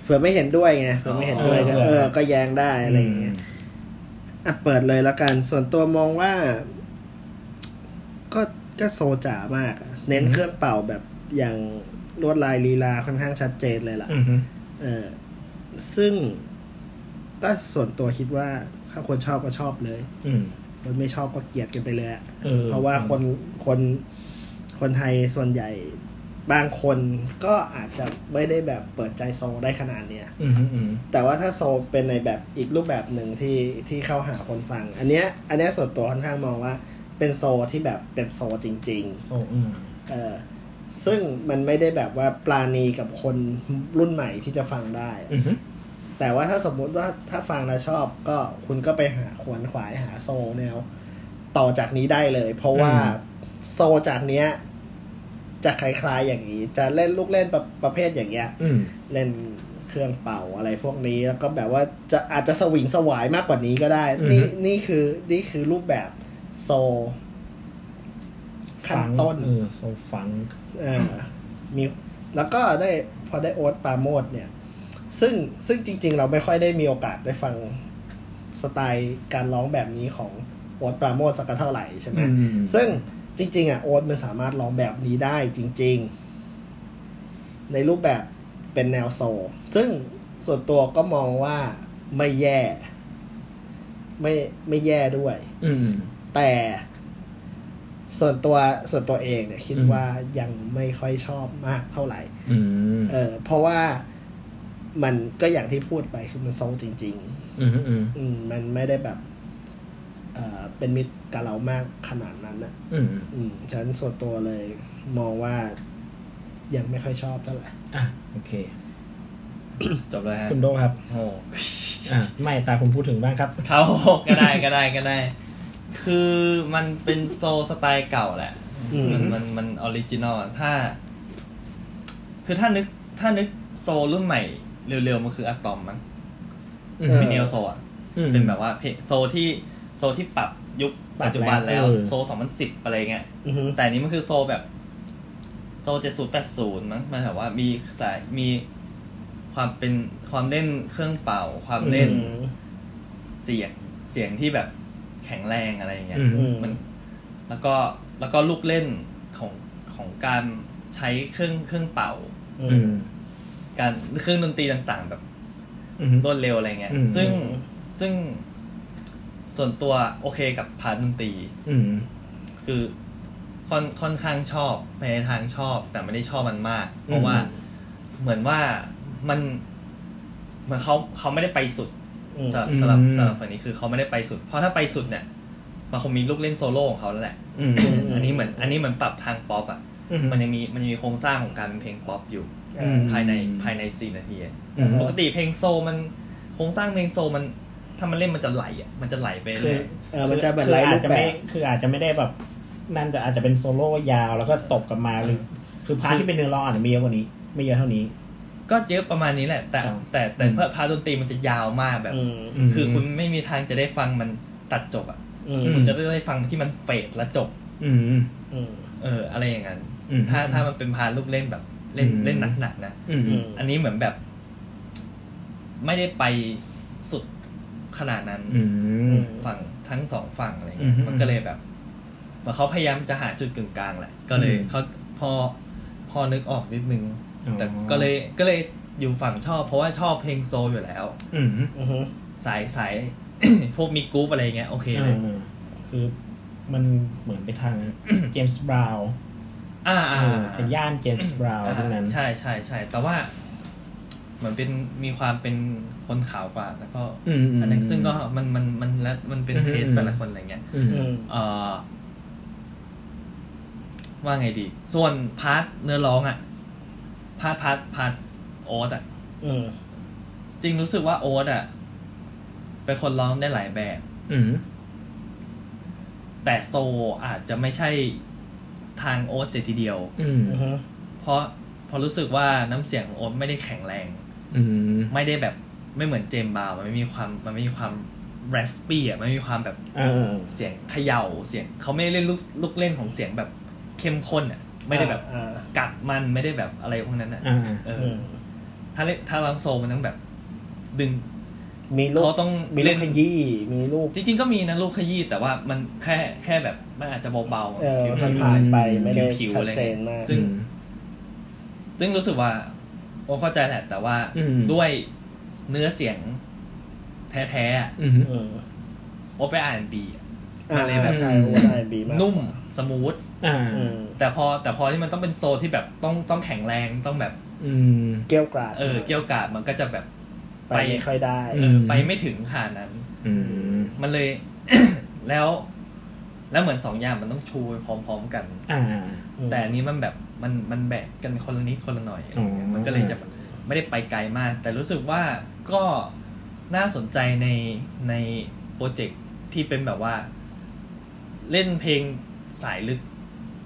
เผื่อไม่เห็นด้วยไงเผื่อไม่เห็นด้วยก็เออเออ ก็แย้งได้อะไรอย่างเงี้ยอะเปิดเลยแล้วกัน ส่วนตัวมองว่า ก็ก็โซจ๋ามากอะเน้นเครื่องเป่าแบบอย่างลวดลายลีลาค่อนข้างชัดเจนเลยล่ะ อือฮึเออซึ่ง ก็ส่วนตัวคิดว่าถ้าคนชอบก็ชอบเลย อืมคนไม่ชอบก็เกลียดกันไปเลยอะเออเพราะว่าคนคนคนไทยส่วนใหญ่บางคนก็อาจจะไม่ได้แบบเปิดใจโซได้ขนาดเนี้ยอืมฮึอืมแต่ว่าถ้าโซเป็นในแบบอีกรูปแบบหนึ่งที่ที่เข้าหาคนฟัง อันเนี้ย อันเนี้ยส่วนตัวค่อนข้างมองว่า เป็นโซที่แบบเป็นโซจริงโซอืมๆเออซึ่งมันไม่ได้แบบว่าปราณีกับคนรุ่นใหม่ที่จะฟังได้อือฮึ แต่ว่าถ้าสมมุติว่าถ้าฟังแล้วชอบก็คุณก็ไปหาขวนขวายหาโซแนว ต่อจากนี้ได้เลย เพราะว่าโซจากเนี้ย จะคล้ายๆอย่างนี้ จะเล่นลูกเล่นประประเภทอย่างเงี้ยอืมเล่นเครื่องเป่าอะไรพวกนี้แล้วก็แบบว่าจะอาจจะสวิงสวายมากกว่านี้ก็ได้อือฮึนี่นี่คือนี่คือรูปแบบโซขั้นต้นเออโซฟัง เออมีแล้วก็ได้พอได้โอ๊ตปราโมดเนี่ย ซึ่งซึ่งจริง ๆ เราไม่ค่อยได้มีโอกาสได้ฟังสไตล์การร้องแบบนี้ของโอ๊ตปราโมดสักเท่าไหร่ใช่ไหมอืมซึ่งจริง ๆ อะโอ๊ตมันสามารถร้องแบบนี้ได้จริง ๆ ในรูปแบบเป็นแนวโซลซึ่งส่วนตัวก็มองว่าไม่แย่ ไม่ไม่แย่ด้วย อืมแต่ส่วนตัวส่วนตัวเองเนี่ยคิดอืมว่ายังไม่ค่อยชอบมากเท่าไหร่อืมเออเพราะว่า มันก็อย่างที่พูดไปคือมันโซลจริงอืมอืมๆอืมมันไม่ได้แบบเอ่อเป็นมิตรกับเรามากขนาดนั้นนะอืมอืมฉันส่วนตัวเลยมองว่ายังไม่ค่อยชอบเท่าไหร่อะโอเค จบเลยฮะคุณโดครับ โอ้อะไม่ตาคุณพูดถึงบ้างครับ เขาก็ได้ก็ได้ก็ได้ คือมันเป็น soul สไตล์เก่าแหละ อืมมันมันมัน original ถ้า คือถ้านึกถ้านึก soul รุ่นใหม่ เร็วๆมันคืออะตอมมั้งอืมเป็น neo soul อะอืมเป็นแบบว่าเพลงโซที่โซที่ปรับยุคปรับปัจจุบันแล้วแล้วเออ soul สองพันสิบอะไรเงี้ยอือฮึแต่อันนี้มันคือโซแบบ โซเจ็ดศูนย์แปดศูนย์มั้งมันแบบว่ามีสายมีความเป็นความเล่นเครื่องเป่า ความเล่นอืมเสียงเสียงที่แบบแข็งแรงอะไรอย่างเงี้ยอืมอืมมัน แล้วก็แล้วก็ลูกเล่นของของการใช้เครื่องเครื่องเป่าอือืมม การเครื่องดนตรีต่างๆ แบบอืมรวดเร็วอะไรเงี้ยอืมซึ่งอืมซึ่งส่วนตัวโอเคกับ part ดนตรีอืมคือค่อนค่อนข้างชอบไปในทางชอบ แต่ไม่ได้ชอบมันมาก เพราะว่าอืมเหมือนว่ามันเหมือนเขาเขาไม่ได้ไปสุดอืมสำหรับสำหรับสำหรับฝั่งนี้คือเขาไม่ได้ไปสุด เพราะถ้าไปสุดเนี่ยมันคงมีลูกเล่นโซโล่ของเขาแล้วแหละอืมอันนี้เหมือน อันนี้เหมือนปรับทางป๊อปอะอืมมันยังมีมันยังมีโครงสร้างของการเป็นเพลงป๊อปอยู่อืม ภายในภายในสี่นาทีอะอืมปกติเพลง soul มันโครงสร้างเพลง soul มันถ้ามันเล่นมันจะไหลอะมันจะไหลไปคืเลอยเออมันจะแบบคือหลายรูอาจปจะแบไม่บคืออาจจะไม่ได้แบบนั่นจะอาจจะเป็นโซโล่ยาวแล้วก็ตบกลับมาหรือคือ part ที่เป็นเนื้อร้องอาจจะมีเยอะกว่านี้ ไม่เยอะเท่านี้ ก็เยอะประมาณนี้แหละ แต่อ๋อแต่แต่อืมเพื่อ part ดนตรีมันจะยาวมากแบบอืมมคือคุณไม่มีทางจะได้ฟังมันตัดจบอะอืมอืมคุณจะได้ฟังที่มัน fade และจบ อืมอืมเออ อะไรอย่างนั้นอืมถ้าถ้ามันเป็น part ลูกเล่นแบบ เล่นอืมเล่นหนักๆนะอืมอืมอันนี้เหมือนแบบ ไม่ได้ไปสุดขนาดนั้นอืมฝั่งทั้งสองฝั่งอะไรอืเงี้มยมันก็เลยแบบเหมือนเขาพยายามจะหาจุดกึ่งกลางแหละ ก็เลยอืมเขาพอพอนึกออกนิดนึงอ๋อแต่ก็เลยก็เลยอยู่ฝั่งชอบ เพราะว่าชอบเพลง soul อยู่แล้วอืมอืมสายสายพวกมี groove อะไรเงี้ยโอเคเอเลยอคือมันเหมือนไปทางเจมส์บราวน์ อ่าอ่าเป็นย่านเจมส์บราวน์ทั้งนั้น ใช่ใช่ใช่แต่ว่าเหมือนเป็นมีความเป็นคนขาวกว่า แล้วก็อืมอืมอันนั้นซึ่งก็มันมันมันแล้วมันเป็นอืม taste อืมแต่ละคนอะไรเงี้ยอืมอืมเอ่อว่าไงดี ส่วน part เนื้อร้องอะ part part part โอ๊ตอะอืมจริงรู้สึกว่าโอ๊ตอะเป็นคนร้องได้หลายแบบอืมแต่ soul อาจจะไม่ใช่ ทางโอ๊ตเสียทีเดียว อืมอืมเพราะเพอรู้สึกว่าน้ำเสียงของโอ๊ตไม่ได้แข็งแรง อืมไม่ได้แบบไม่เหมือนเจมส์บราวน์มันไม่มีความมันไม่มีความ raspy อะมันไม่มีความแบบเออ เสียงเขย่าเสียงเขาไม่ได้เล่นลูกลูกเล่นของเสียงแบบเข้มข้นอะไม่ได้แบบอ่ากัดมันไม่ได้แบบอะไรพวกนั้นอะอ่า เออือมถ้าเล่นถ้าลังโซมันต้องแบบ ดึง มีลูกเขาต้องมีเล่ลูกนขยี้มีลูกจริง ๆ ก็มีนะลูกขยี้แต่ว่ามันแค่แค่แบบมันอาจจะเบาๆเออผิวผ่านๆผ่านๆไปไม่ได้ผิวๆชัดอะไรเจเงี้นยมากซึ่ง ซึ่งรู้สึกว่าโอ้เข้าใจแหละ แต่ว่าอืมด้วยเนื้อเสียงแท้ๆอะอืมอืมโอ้ไปอ่านดีอ่าอะไรแบบใช่ว่าได้บีมากนุ่มสมูทอ่าอืมแต่พอแต่พอที่มันต้องเป็นโซนที่แบบต้องต้องแข็งแรงต้องแบบอืมเกี้ยวกราด เออ เกี่ยวกาดมันก็จะแบบ ไปไม่ค่อยได้อืเอมอไปไม่ถึงขนาดนั้นอืมมันเลย แล้ว แล้วเหมือนสองอย่างมันต้องชูไปพร้อม ๆ กันอ่าแต่อันนี้มันแบบมันมันแบกกันคนละนิดคนละหน่อยอะไรเงี้ยอ๋อมันก็เลยจะไม่ได้ไปไกลมาก แต่รู้สึกว่าก็น่าสนใจในในโปรเจกต์ที่เป็นแบบว่า เล่นเพลงสายลึก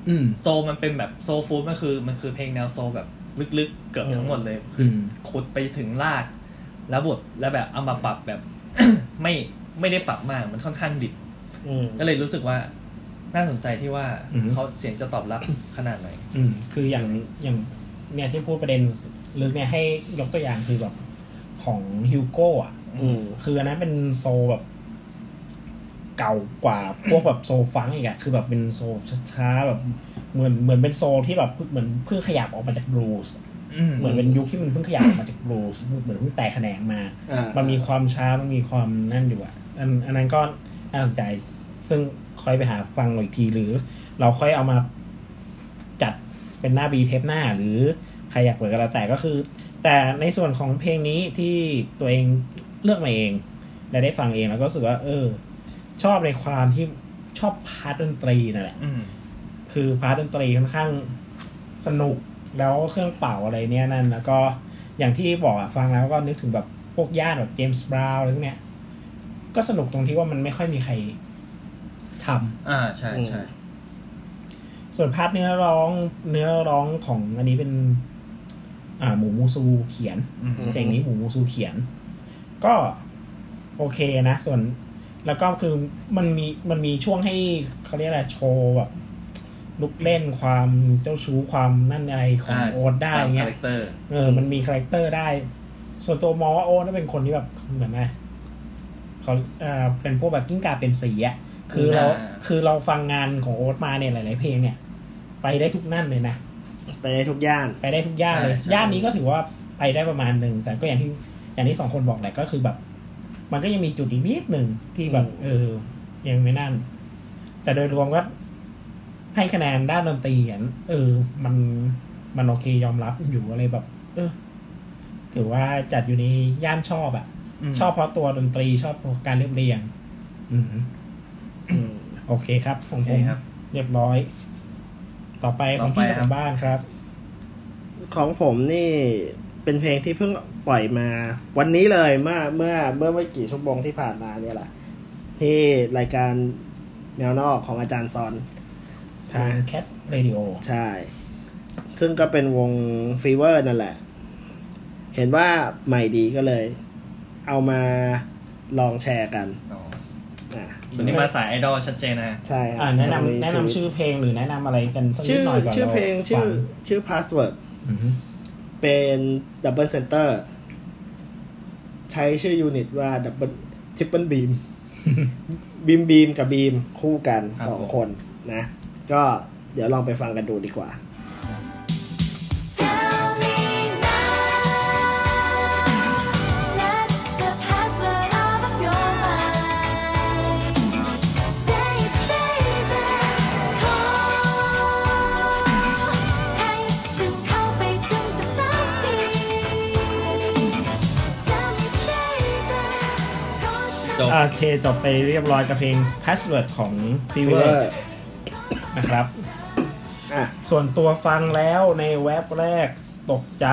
อืมโซลมันเป็นแบบโซลฟูดมันคือ มันคือเพลงแนวโซลแบบลึกๆ เกือบทั้งหมดเลยคืออมขุดไปถึงราก แล้วบทแล้วแบบเอามาปรับแบบ ไม่ไม่ได้ปรับมากมันค่อนข้างดิบอืม ก็เลยรู้สึกว่าน่าสนใจที่ว่าอือฮึ เขาเสียงจะตอบรับขนาดไหน อืมคืออย่างอย่างเนี่ยที่พูดประเด็นลึกเนี่ยให้ยกตัวอย่างคือแบบของฮิวโก้อะ อืม คืออันนั้นเป็นโซแบบ เก่ากว่า พวกแบบโซฟังก์อีกอะคือแบบเป็นโซช้าๆแบบเหมือนเหมือนเป็นโซที่แบบเหมือนเพิ่งขยับออกมาจากบลูส์ เหมือนเป็นยุคที่มันเพิ่งขยับออกมาจากบลูส์เหมือนเพิ่งแตกแขนงมาอ่ามันมีความช้ามันมีความนั่นอยู่อะอันอันนั้นก็น่าสนใจ ซึ่งค่อยไปหาฟังอีกทีหรือ เราค่อยเอามาจัดเป็นหน้าบีเทปหน้าหรือใครอยากเปิดก็แล้วแต่ก็คือ แต่ในส่วนของเพลงนี้ที่ตัวเองเลือกมาเอง และได้ฟังเองแล้วก็รู้สึกว่า เออ ชอบในความที่ชอบ part ดนตรีนั่นแหละอืมคือ part ดนตรีค่อนข้างสนุก แล้วเครื่องเป่าอะไรเนี่ยนั่นแล้วก็อย่างที่บอกอะฟังแล้วก็นึกถึงแบบพวกย่านแบบเจมส์บราวน์อะไรพวกเนี้ย ก็สนุกตรงที่ว่ามันไม่ค่อยมีใครทำอ่าใช่ใช่ส่วน part เนื้อร้องเนื้อร้องของอันนี้เป็น อ่าหมูมูซูเขียนอืมเพลงนี้หมูมูซูเขียน ก็โอเคนะ ส่วนแล้วก็คือมันมีมันมีช่วงให้เขาเรียกอะไรโชว์แบบ ลูกเล่นความเจ้าชู้ความนั่นอะไรของอ่าโอ๊ตได้ตามเงี้ย character เออ มันมี character ได้ ส่วนตัวมองว่าโอ๊ตน่าเป็นคนที่แบบเหมือนไงเขาเอ่อเป็นพวกแบบกิ้งก่าเปลี่ยนสีอะคือเราอ่าคือเราฟังงานของโอ๊ตมาเนี่ยหลาย ๆ เพลงเนี่ย ไปได้ทุกนั่นเลยนะไปได้ทุกย่านไปได้ทุกย่านเลยใช่ใช่ย่านนี้ก็ถือว่าไปได้ประมาณหนึ่งแต่ก็อย่างที่อย่างที่สองคนบอกแหละก็คือแบบ มันก็ยังมีจุดอีกนิดหนึ่งที่แบบอืมเออ ยังไม่นั่น แต่โดยรวมก็ ให้คะแนนด้านดนตรีอะเออ มันมันโอเคยอมรับอยู่อะไรแบบ เออ ถือว่าจัดอยู่ในย่านชอบอะมชอบเพราะตัวดนตรีชอบเพราะการเรียบเรียง อืมอืมโอเคครับของโอเคผมครับเรียบร้อย ต่อไปของต่อไปพี่คขรัอบงบ้านครับ ของผมนี่เป็นเพลงที่เพิ่งปล่อยมา วันนี้เลยเมื่อเมื่อเมื่อไม่กี่ชั่วโมงที่ผ่านมาเนี่ยแหละที่รายการแนวนอกของอาจารย์ซอน ทาง Cat Radioใช่ ซึ่งก็เป็นวง FEVER นั่นแหละ เห็นว่าใหม่ดีก็เลย เอามาลองแชร์กันอ๋ออะวันนี้มาสายไอดอลชัดเจนนะ ใช่ครับอ่าแนะช่วงนำแนะนำชื่อเพลงหรือแนะนำอะไรกันสักนิชื่ดอหน่อยก่อนชื่อเพลงชื่อฟัชื่อ password อือฮึเป็น double center ใช้ชื่อ unit ว่า double triple บีมบีมบีมกับบีมคู่กันครับสองผม คนนะ ก็เดี๋ยวลองไปฟังกันดูดีกว่า Tell me now, let the password out of your mind. Say it, baby, call ให้ฉันเข้าไปถึงจะสักที Tell me, baby, เพราะฉันจบโอเคจบไปเรียบร้อยกับเพลง Password ของ Fever Fever นะครับ อะส่วนตัวฟังแล้วในเว็บแรกตกใจ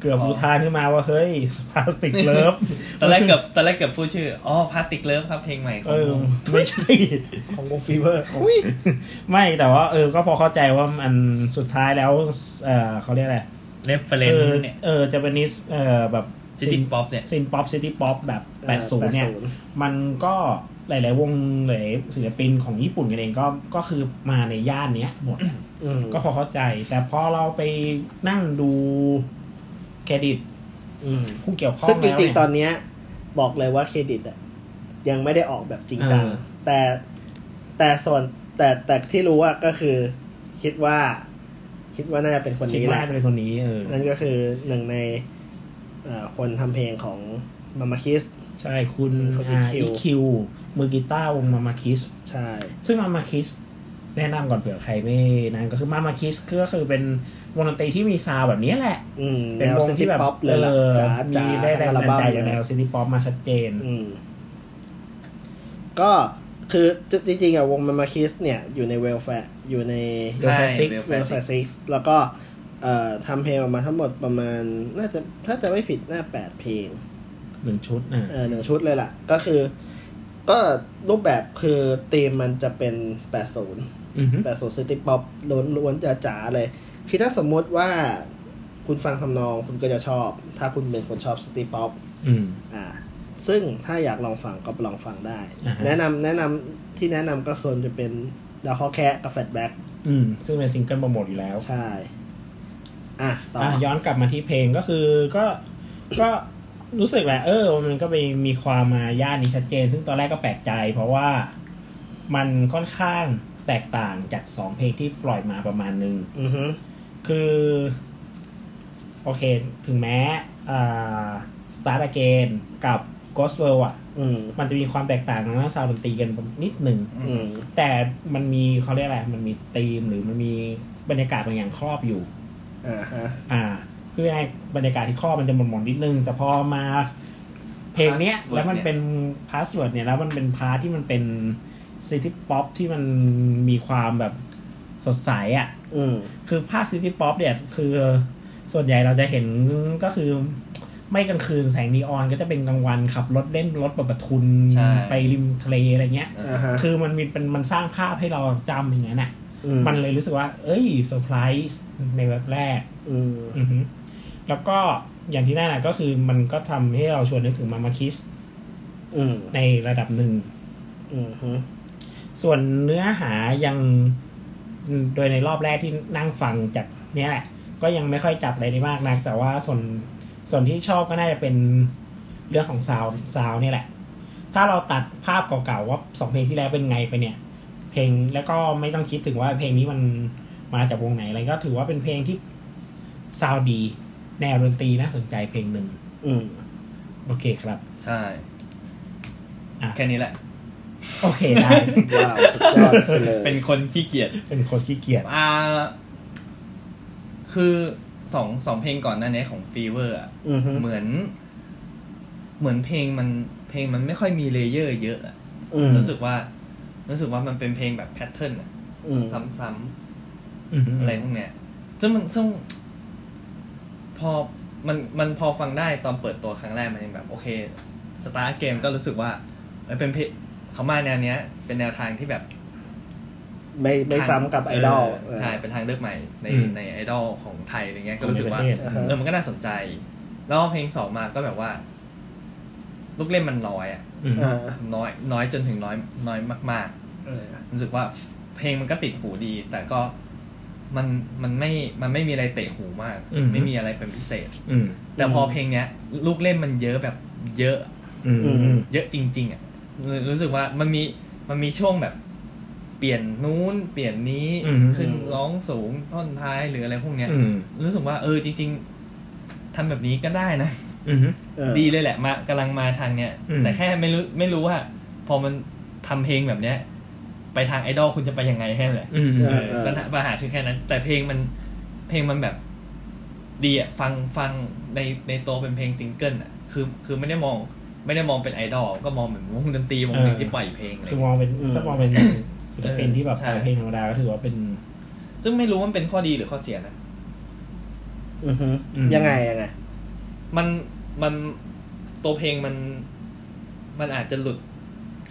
เกือบอ๋ออุทานขึ้นมาว่าเฮ้ย Plastic Loveตอนแรกเกือบตอนแรกเกือบพูดชื่อ อ๋อ Plastic Love ครับเพลงใหม่ขอเองอวงไม่ใช่ ของวง FEVER อุ้ยไม่แต่ว่าเออก็พอเข้าใจว่ามันสุดท้ายแล้ว เออเขาเรียกอะไร reference คือเนี่ย เออจะเป็นนิสเออแบบ City Pop เนี่ย synth pop city pop แบบเออ80 เนี่ย80มันก็ หลาย ๆ วงหลายศิลปินของญี่ปุ่นกันเองก็ก็คือมาในย่านเนี้ยหมดอืมก็พอเข้าใจ แต่พอเราไปนั่งดูเครดิตอืมผู้เกี่ยวข้องซึ่งจแล้วริงเนี่ยๆตอนเนี้ย บอกเลยว่าเครดิตอะยังไม่ได้ออกแบบจริงจังเออแต่แต่ส่วนแต่แต่ที่รู้อะก็คือ คิดว่า คิดว่าน่าจะเป็นคนคิดนี้แหว่าละจะเป็นคนนี้เออนั่นก็คือหนึ่งในเอ่อคนทำเพลงของมามาคิส ใช่คุณคนอา EQ อีคิวมือกีตาร์วงมามาคิสใช่ ซึ่งมามาคิสแนะนำก่อนเผื่อใครไม่นั่นก็คือมามาคิสก็คือเป็นวงดนตรีที่มีซาวด์แบบนี้แหละอืมเป็นแนววงซิตี้ที่แบบป๊อปเลยล่ะออจ๋าจ๋ามีได้แรงทั้งอัลบันดาลบั้มใจจากเลแนยวซิตี้ป๊อปมาชัดเจนอืมก็คือจริงๆอะวงมามาคิสเนี่ยอยู่ในเวลแฟอยู่ในใช่ Six เวลแฟซิกแล้วก็เอ่อทำเพลงออกมาทั้งหมดประมาณ น่าจะถ้าจะไม่ผิดน่าแปดเพลง หนึ่งชุดนะเออหนึ่งชุดเลยล่ะ ก็คือ ก็รูปแบบคือธีมมันจะเป็น80อือฮึ80 city pop ล้วนล้วนจ๋าๆเลย คือถ้าสมมุติว่าคุณฟังทำนองคุณก็จะชอบ ถ้าคุณเป็นคนชอบ city pop อืมอ่า ซึ่งถ้าอยากลองฟังก็ลองฟังได้อ่าฮะแนะนำแนะนำที่แนะนำก็ควรจะเป็นดาวคอแคะกับ Flashback อืมซึ่งเป็นซิงเกิลโปรโมทอยู่แล้ว ใช่ อะ ต่ออะอย้อนกลับมาที่เพลงก็คือก็ก็ รู้สึกแหละเออ มันก็ไปมีความมาย่านนี้ชัดเจน ซึ่งตอนแรกก็แปลกใจ เพราะว่ามันค่อนข้างแตกต่างจากสองเพลงที่ปล่อยมาประมาณนึงอือฮึคือ โอเค ถึงแม้อ่า Start Again กับ Ghost World อะ อืม มันจะมีความแตกต่างทางด้านซาวด์ดนตรีกันนิดหนึ่ง อืม แต่มันมีเขาเรียกอะไร มันมีธีมหรือมันมีบรรยากาศบางอย่างครอบอยู่ อ่าฮะ อ่า คือไอ้บรรยากาศที่ครอบมันจะหม่นๆนิดนึง แต่พอมาเพลงเนี้ย Password แล้วมันเป็น password เนี่ยแล้วมันเป็น part ที่มันเป็น city pop ที่มันมีความแบบสดใสอะอืมคือภาพ city pop เนี่ย คือส่วนใหญ่เราจะเห็นก็คือไม่กลางคืนแสงนีออนก็จะเป็นกลางวันขับรถเล่นรถแบบประทุนใช่ไปริมทะเลอะไรเงี้ยอ่าฮะคือมันมีเป็นมันสร้างภาพให้เราจำอย่างนั้นน่ะอืมันเลยรู้สึกว่า เอ้ยเซอร์ไพรส์ในแบบแรก อืมอือฮึ แล้วก็อย่างที่แน่น่ะก็คือมันก็ทำให้เราชวนนึกถึงมามาคิสอืมในระดับหนึ่งอืมฮึส่วนเนื้อหายังโดยในรอบแรกที่นั่งฟังจากเนี้ยแหละ ก็ยังไม่ค่อยจับอะไรได้มากนัก แต่ว่าส่วนส่วนที่ชอบก็น่าจะเป็นเรื่องของซาวซาวนี่แหละ ถ้าเราตัดภาพเก่าๆว่าสองเพลงที่แล้วเป็นไงไปเนี่ย เพลงแล้วก็ไม่ต้องคิดถึงว่าเพลงนี้มันมาจากวงไหนอะไรก็ถือว่าเป็นเพลงที่ซาวดี แนวดนตรีน่าสนใจเพลงหนึ่งอืมโอเคครับ ใช่อะ แค่นี้แหละ โอเคได้ ว้าวสุดยอดไปเลยเป็นคนขี้เกียจเป็นคนขี้เกียจอ่าคือสองสองเพลงก่อนหน้านี้ของ FEVER อะอือฮึเหมือน เหมือนเพลงมันเพลงมันไม่ค่อยมี layer เยอะอะอืมรู้สึกว่า รู้สึกว่ามันเป็นเพลงแบบ pattern อะอืมซ้ำอือฮึๆอะไรพวกเนี้ยซึ่งมันซึ่งพ อมันมันพอฟังได้ตอนเปิดตัวครั้งแรกมันยังแบบ โอเค Start Again ก็รู้สึกว่าเอ้ยเป็นเพลงเขามาแนวเนี้ย เป็นแนวทางที่แบบ ไม่ไม่ซ้ำกับไอดอลเใช่เป็นทางเลือกใหม่ในอืม ในไอดอลของไทยอะไรเงี้ยก็รู้สึกว่าในประเทศ อ่าฮะ เออมันก็น่าสนใจ แล้วเพลงสองมาก็แบบว่า ลูกเล่นมันน้อยอะอืม อ่าน้อยน้อยจนถึงน้อยน้อยมากเออๆรู้สึกว่าเพลงมันก็ติดหูดี แต่ก็ มันมันไม่มันไม่มีอะไรเตะหูมาก อืม ไม่มีอะไรเป็นพิเศษ อืมแต่พอเพลงเนี้ย ลูกเล่นมันเยอะแบบเยอะอืมอืม เยอะจริง ๆอะรู้รู้สึกว่ามันมีมันมีช่วงแบบ เปลี่ยนนู้นเปลี่ยนนี้อืม ขึ้นร้องสูงท่อนท้ายหรืออะไรพวกเนี้ย อืมรู้สึกว่าเออจริง ๆทำแบบนี้ก็ได้นะ อืม เออดีเลยแหละมากำลังมาทางเนี้ย อืม แต่แค่ไม่รู้ไม่รู้ว่า พอมันทำเพลงแบบเนี้ย ไปทางไอดอลคุณจะไปยังไงแค่นั้นแหละอืมเอเอออปัญหาปัญหาคือแค่นั้น แต่เพลงมันเพลงมันแบบดีอะฟังฟังในในตัวเป็นเพลงซิงเกิลอะคือคือไม่ได้มองไม่ได้มองเป็นไอดอลก็มองเหมือนวงดนตรีวงหนึ่งเออที่ปล่อยเพลงอะไรคือมเงี้ยองเป็นอืมถ้ามองเป็นศิลปินที่แบบใช่ปล่อยเพลงธรรมดาก็ถือว่าเป็น ซึ่งไม่รู้ว่ามันเป็นข้อดีหรือข้อเสียนะ อือฮึอืมยังไงยังไง มันมันตัวเพลงมัน มันอาจจะหลุด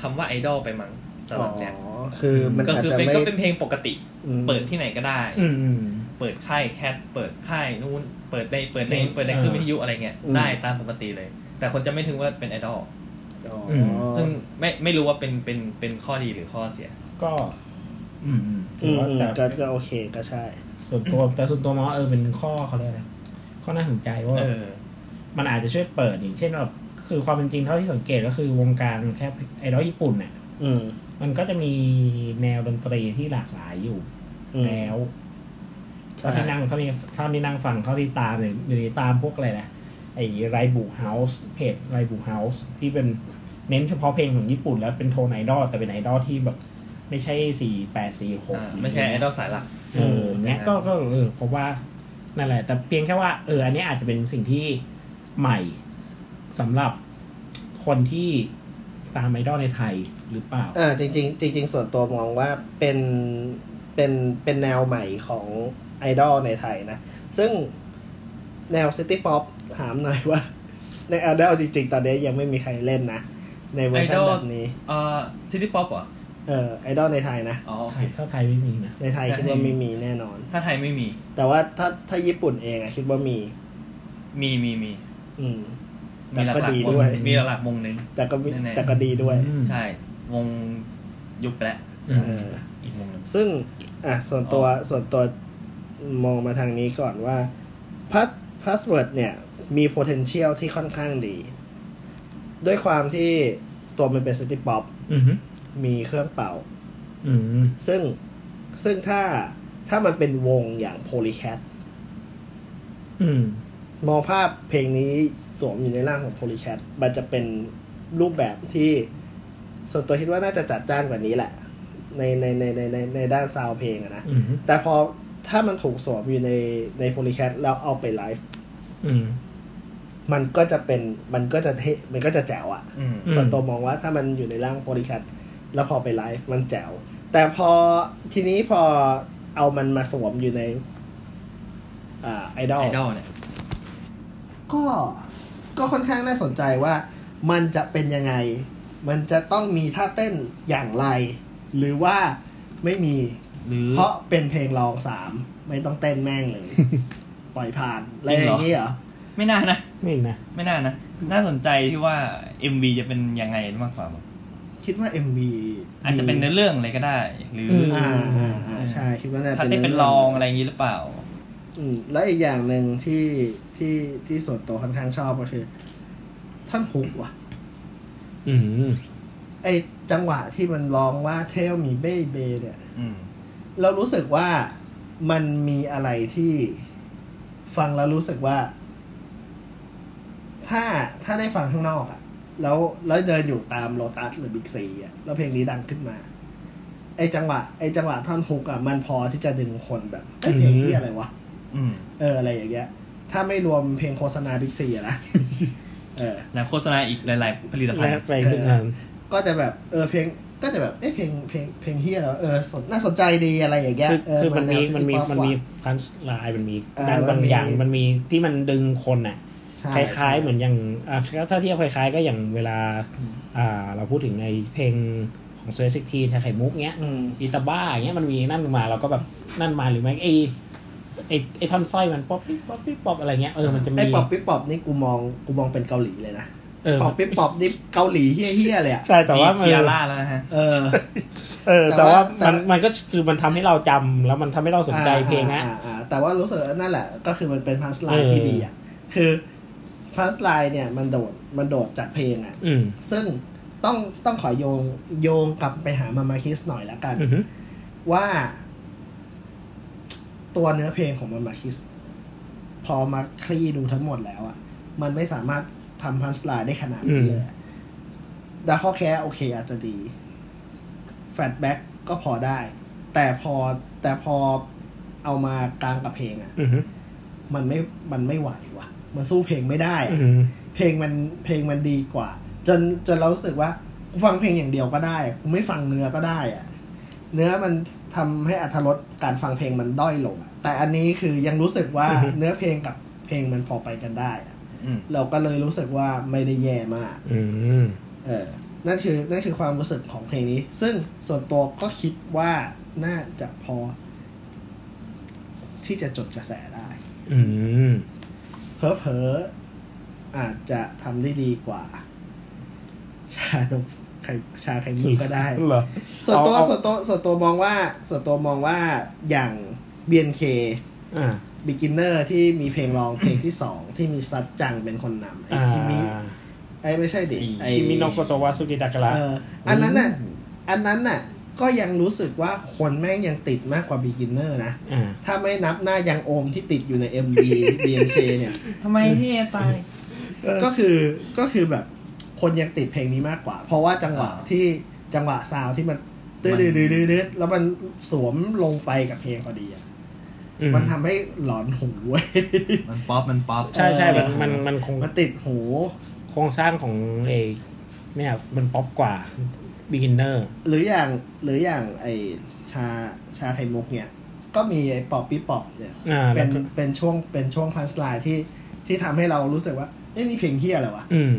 คำว่าไอดอลไปมั้งสำหอ๋อรับเนี่ยคือมันก็อาจคือจะเป็นไม่ก็เป็นเพลงปกติ อืม เปิดที่ไหนก็ได้ อืมอืม เปิดค่ายแคทเปิดค่ายนู่นเปิดในเปิดในเพลงเปิดในเออคลื่นวิทยุอะไรเงี้ยอืม ได้ตามปกติเลย แต่คนจะไม่ถึงว่าเป็นไอดอลอ๋ออม ซึ่งไม่ไม่รู้ว่าเป็นเป็นเป็นข้อดีหรือข้อเสีย ก็ อืมอืมถือือมว่าอืมแต่ก็ก็โอเคก็ใช่ ส่วนตัวแต่ส่วนตัวมองว่าเออเป็นข้อเขาเรียกอะไรข้อน่าสนใจว่า เออ มันอาจจะช่วยเปิดอย่างเช่นแบบคือความเป็นจริงเท่าที่สังเกตก็คือวงการแค่ไอดอลญี่ปุ่นเนี่ยอืม มันก็จะมีแนวดนตรีที่หลากหลายอยู่อืมแล้วใช่เท่าที่นั่งเท่าที่เท่าที่นั่งฟังเท่าที่ตามเนี่ยเดี๋ยวนี้ตามพวกอะไรนะไอ้ไรบุเฮาส์เพจไรบุเฮาส์ที่เป็นเน้นเฉพาะเพลงของญี่ปุ่นแล้วเป็นโทนไอดอลแต่เป็นไอดอลที่แบบ ไม่ใช่สี่แปดสี่หกอ่าไม่ใช่ไอดอลสายหลักเออเนี้ยก็ก็เออเพราะว่านั่นแหละ แต่เพียงแค่ว่าเอออันนี้อาจจะเป็นสิ่งที่ใหม่สำหรับคนที่ตามไอดอลในไทย หรือเปล่าอ่าจริง ๆ จริง ๆ ส่วนตัวมองว่าเป็นเป็นเป็นแนวใหม่ของไอดอลในไทยนะ ซึ่งแนว city pop ถามหน่อยว่า ในไอดอลจริง ๆ ตอนนี้ยังไม่มีใครเล่นนะ ในเวอร์ชัน Idol แบบนี้เอ่อ city pop เหรอเออไอดอลในไทยนะอ๋อโอไทเคยถ้าไทยไม่มีนะในไทยคิดว่าไม่มีแน่นอน ถ้าไทยไม่มี แต่ว่าถ้าถ้าญี่ปุ่นเองอะคิดว่ามี มีมีมี อืมมีหลัแต่ก็กดีๆวงด้วยมีหลักๆวงหนึ่งแต่ก็มีแน่ๆแต่ก็ดีด้วยอืมใช่ วงยุบไปแล้วอืมเอออีกวงหนึ่งซึ่งอะส่วนตัวส่วนตัวมองมาทางนี้ก่อนว่า pass password เนี่ยมี potential ที่ค่อนข้างดี ด้วยความที่ตัวมันเป็น city pop อืมฮึมีเครื่องเป่าอืมซึ่งซึ่งถ้าถ้ามันเป็นวงอย่าง Polycat อืมมองภาพเพลงนี้สวมอยู่ในร่างของ Polycat มันจะเป็นรูปแบบที่ ส่วนตัวคิดว่าน่าจะจัดจ้านกว่านี้แหละ ในในในในในในด้าน sound เพลงอะนะอืมฮึแต่พอถ้ามันถูกสวมอยู่ในใน Polycat แล้วเอาไปไลฟ์อืมมันก็จะเป็นมันก็จะเทมันก็จะแจ๋วอะอืมอืมส่วนตัวมองว่าถ้ามันอยู่ในร่าง Polycatแล้วพอไปไลฟ์มันแจ๋ว แต่พอทีนี้พอเอามันมาสวมอยู่ในอ่าไอดอลไอดอลเนี่ยก็ก็ค่อนข้างน่าสนใจว่ามันจะเป็นยังไง มันจะต้องมีท่าเต้นอย่างไร หรือว่าไม่มี หรือ เพราะเป็นเพลงรองสามไม่ต้องเต้นแม่งเลย ปล่อยผ่านอะไรจริงอเหรอ ย่างนี้เหรอ ไม่น่านะไม่นะ ไม่น่านะ น่าสนใจที่ว่า MV จะเป็นยังไงมากกว่ามั้งคิดว่า MV อาจจะเป็นเนื้อเรื่องอะไรก็ได้ หรือม อ่าอ่าอ่าใช่คิดว่าน่าถ้าจะได้เป็นรองอะไรอย่างนี้หรือเปล่า อืมแล้วอีกอย่างหนึ่งที่ที่ที่ส่วนตัวค่อนข้างชอบก็คือ ท่อนฮุกว่ะ อืมไอจังหวะที่มันร้องว่าเทลมีเบ้เบเนี่ย อืม เรารู้สึกว่ามันมีอะไรที่ฟังแล้วรู้สึกว่า ถ้าถ้าได้ฟังข้างนอกอะแล้วแล้วเดินอยู่ตามโลตัสหรือบิ๊กซีอะแล้วเพลงนี้ดังขึ้นมา ไอจังหวะไอจังหวะท่อนฮุกอะมันพอที่จะดึงคนแบบไอยเพลงที่อะไรวะอืม เอออะไรอย่างเงี้ย ถ้าไม่รวมเพลงโฆษณาบิ๊กซีอะนะเออ แล้วโฆษณาอีกหลาย ๆ ผลิตภัณและฑ์ไปขึ้นมาก็จะแบบเออเพลงก็จะแบบเอ้เพลงเพลงเพลงเฮียแล้วเออสนน่าสนใจดีอะไรอย่างเงี้ยคือเออคือมันมีแวมันมี city pop มันมีว่ะพันส์ไลน์มันมีเออด้านมันบางมีอย่างมันมีที่มันดึงคนอะใช่คล้ายๆเหมือนอย่างอะถ้าเทียบคล้ายๆ ก็อย่างเวลาอ่าเราพูดถึงในเพลงขของเซอร์ซิกทีไข่มุกเงี้ยอืมอีตาบ้าอย่างเงี้ยมันมีนั่นมาเราก็แบบนั่นมาหรือไม่ไอ ไอไอท่อนสร้อยมันป๊อปปิ๊บป๊อปปิ๊บป๊อปอะไรเงี้ยเออมันจะมีไอ้ป๊อปปิ๊บป๊อปนี่กูมองกูมองเป็นเกาหลีเลยนะเออป๊อปปิ๊บป๊อปนี่เกาหลีเฮี้ยๆเลยอะใช่แต่ว่ามีมันเทียร่าแล้วนะฮะเออ เออ แต่แต่ว่าว่าแต่มันมันก็คือมันทำให้เราจำแล้วมันทำให้เราสนใจเพลงนะอ่าอ่าแต่ว่ารู้สึกว่านั่นแหละ ก็คือมันเป็น punchline ที่ดีอะคือ punchline เนี่ยมันโดดมันโดดจากเพลงอะอืมซึ่งต้องต้องขอโยงโยงกลับไปหามามาคิสหน่อยแล้วกันอือฮึว่า ตัวเนื้อเพลงของมามาคิส พอมาคลี่ดูทั้งหมดแล้วอะ มันไม่สามารถทำ punchline ได้ขนาดนี้เลยอะดาข้อแค่โอเคอาจจะดีแฟลชแบ็กก็พอได้ แต่พอแต่พอเอามากลางกับเพลงอะอือฮึมันไม่มันไม่ไหวว่ะ มันสู้เพลงไม่ได้อือะอฮึเพลงมันเพลงมันดีกว่า จนจนเรารู้สึกว่ากูฟังเพลงอย่างเดียวก็ได้อะกูไม่ฟังเนื้อก็ได้อะ เนื้อมันทำให้อัธรสการฟังเพลงมันด้อยลงอะแต่อันนี้คือยังรู้สึกว่าเนื้อเพลงกับเพลงมันพอไปกันได้อะอืมเราก็เลยรู้สึกว่าไม่ได้แย่มากอืมเออ นั่นคือนั่นคือความรู้สึกของเพลงนี้ ซึ่งส่วนตัวก็คิดว่าน่าจะพอ ที่จะจดกระแสได้อืมเพอเพอๆอาจจะทำได้ดีกว่า ชานม ไข่ชาไข่มุกก็ได้เหรอส่วนตัวเอาเอาส่วนตัวส่วนตัวมองว่าส่วนตัวมองว่าอย่าง BNK อ่า Beginner ที่มีเพลงร้องเพลงที่สองที่มีซัดจังเป็นคนนำไออ่าคิมิไอไม่ใช่ดิไอชิมิโนโกโตวาสุกิดากะระเอออันนั้นน่ะอันนั้นน่ะก็ยังรู้สึกว่าคนแม่งยังติดมากกว่า Beginner นะอ่าถ้าไม่นับหน้ายังโอมที่ติดอยู่ใน MV BNK เนี่ยทำไมที่เอตาย ก็คือก็คือแบบ คนยังติดเพลงนี้มากกว่า เพราะว่าจังหวะอ่าที่จังหวะ sound ที่มันตื้อดื้อดื้อดื้อดื้อแล้วมันสวมลงไปกับเพลงพอดีอะอืมมันทำให้หลอนหูเว้ยมันป๊อปมันป๊อปใช่ใช่มันมันมันคงมันติดหูโครงสร้างของเอเนี่ยมันป๊อปกว่า beginner หรืออย่างหรืออย่างไอชาชาไข่มุกเนี่ย ก็มีไอปอบปี้ปอบเนี่ยอ่าเป็แล้วก็เป็นช่วงเป็นช่วง punchline ที่ที่ทำให้เรารู้สึกว่าเอ้นี่เพลงเหี้ยอะไรวะอืม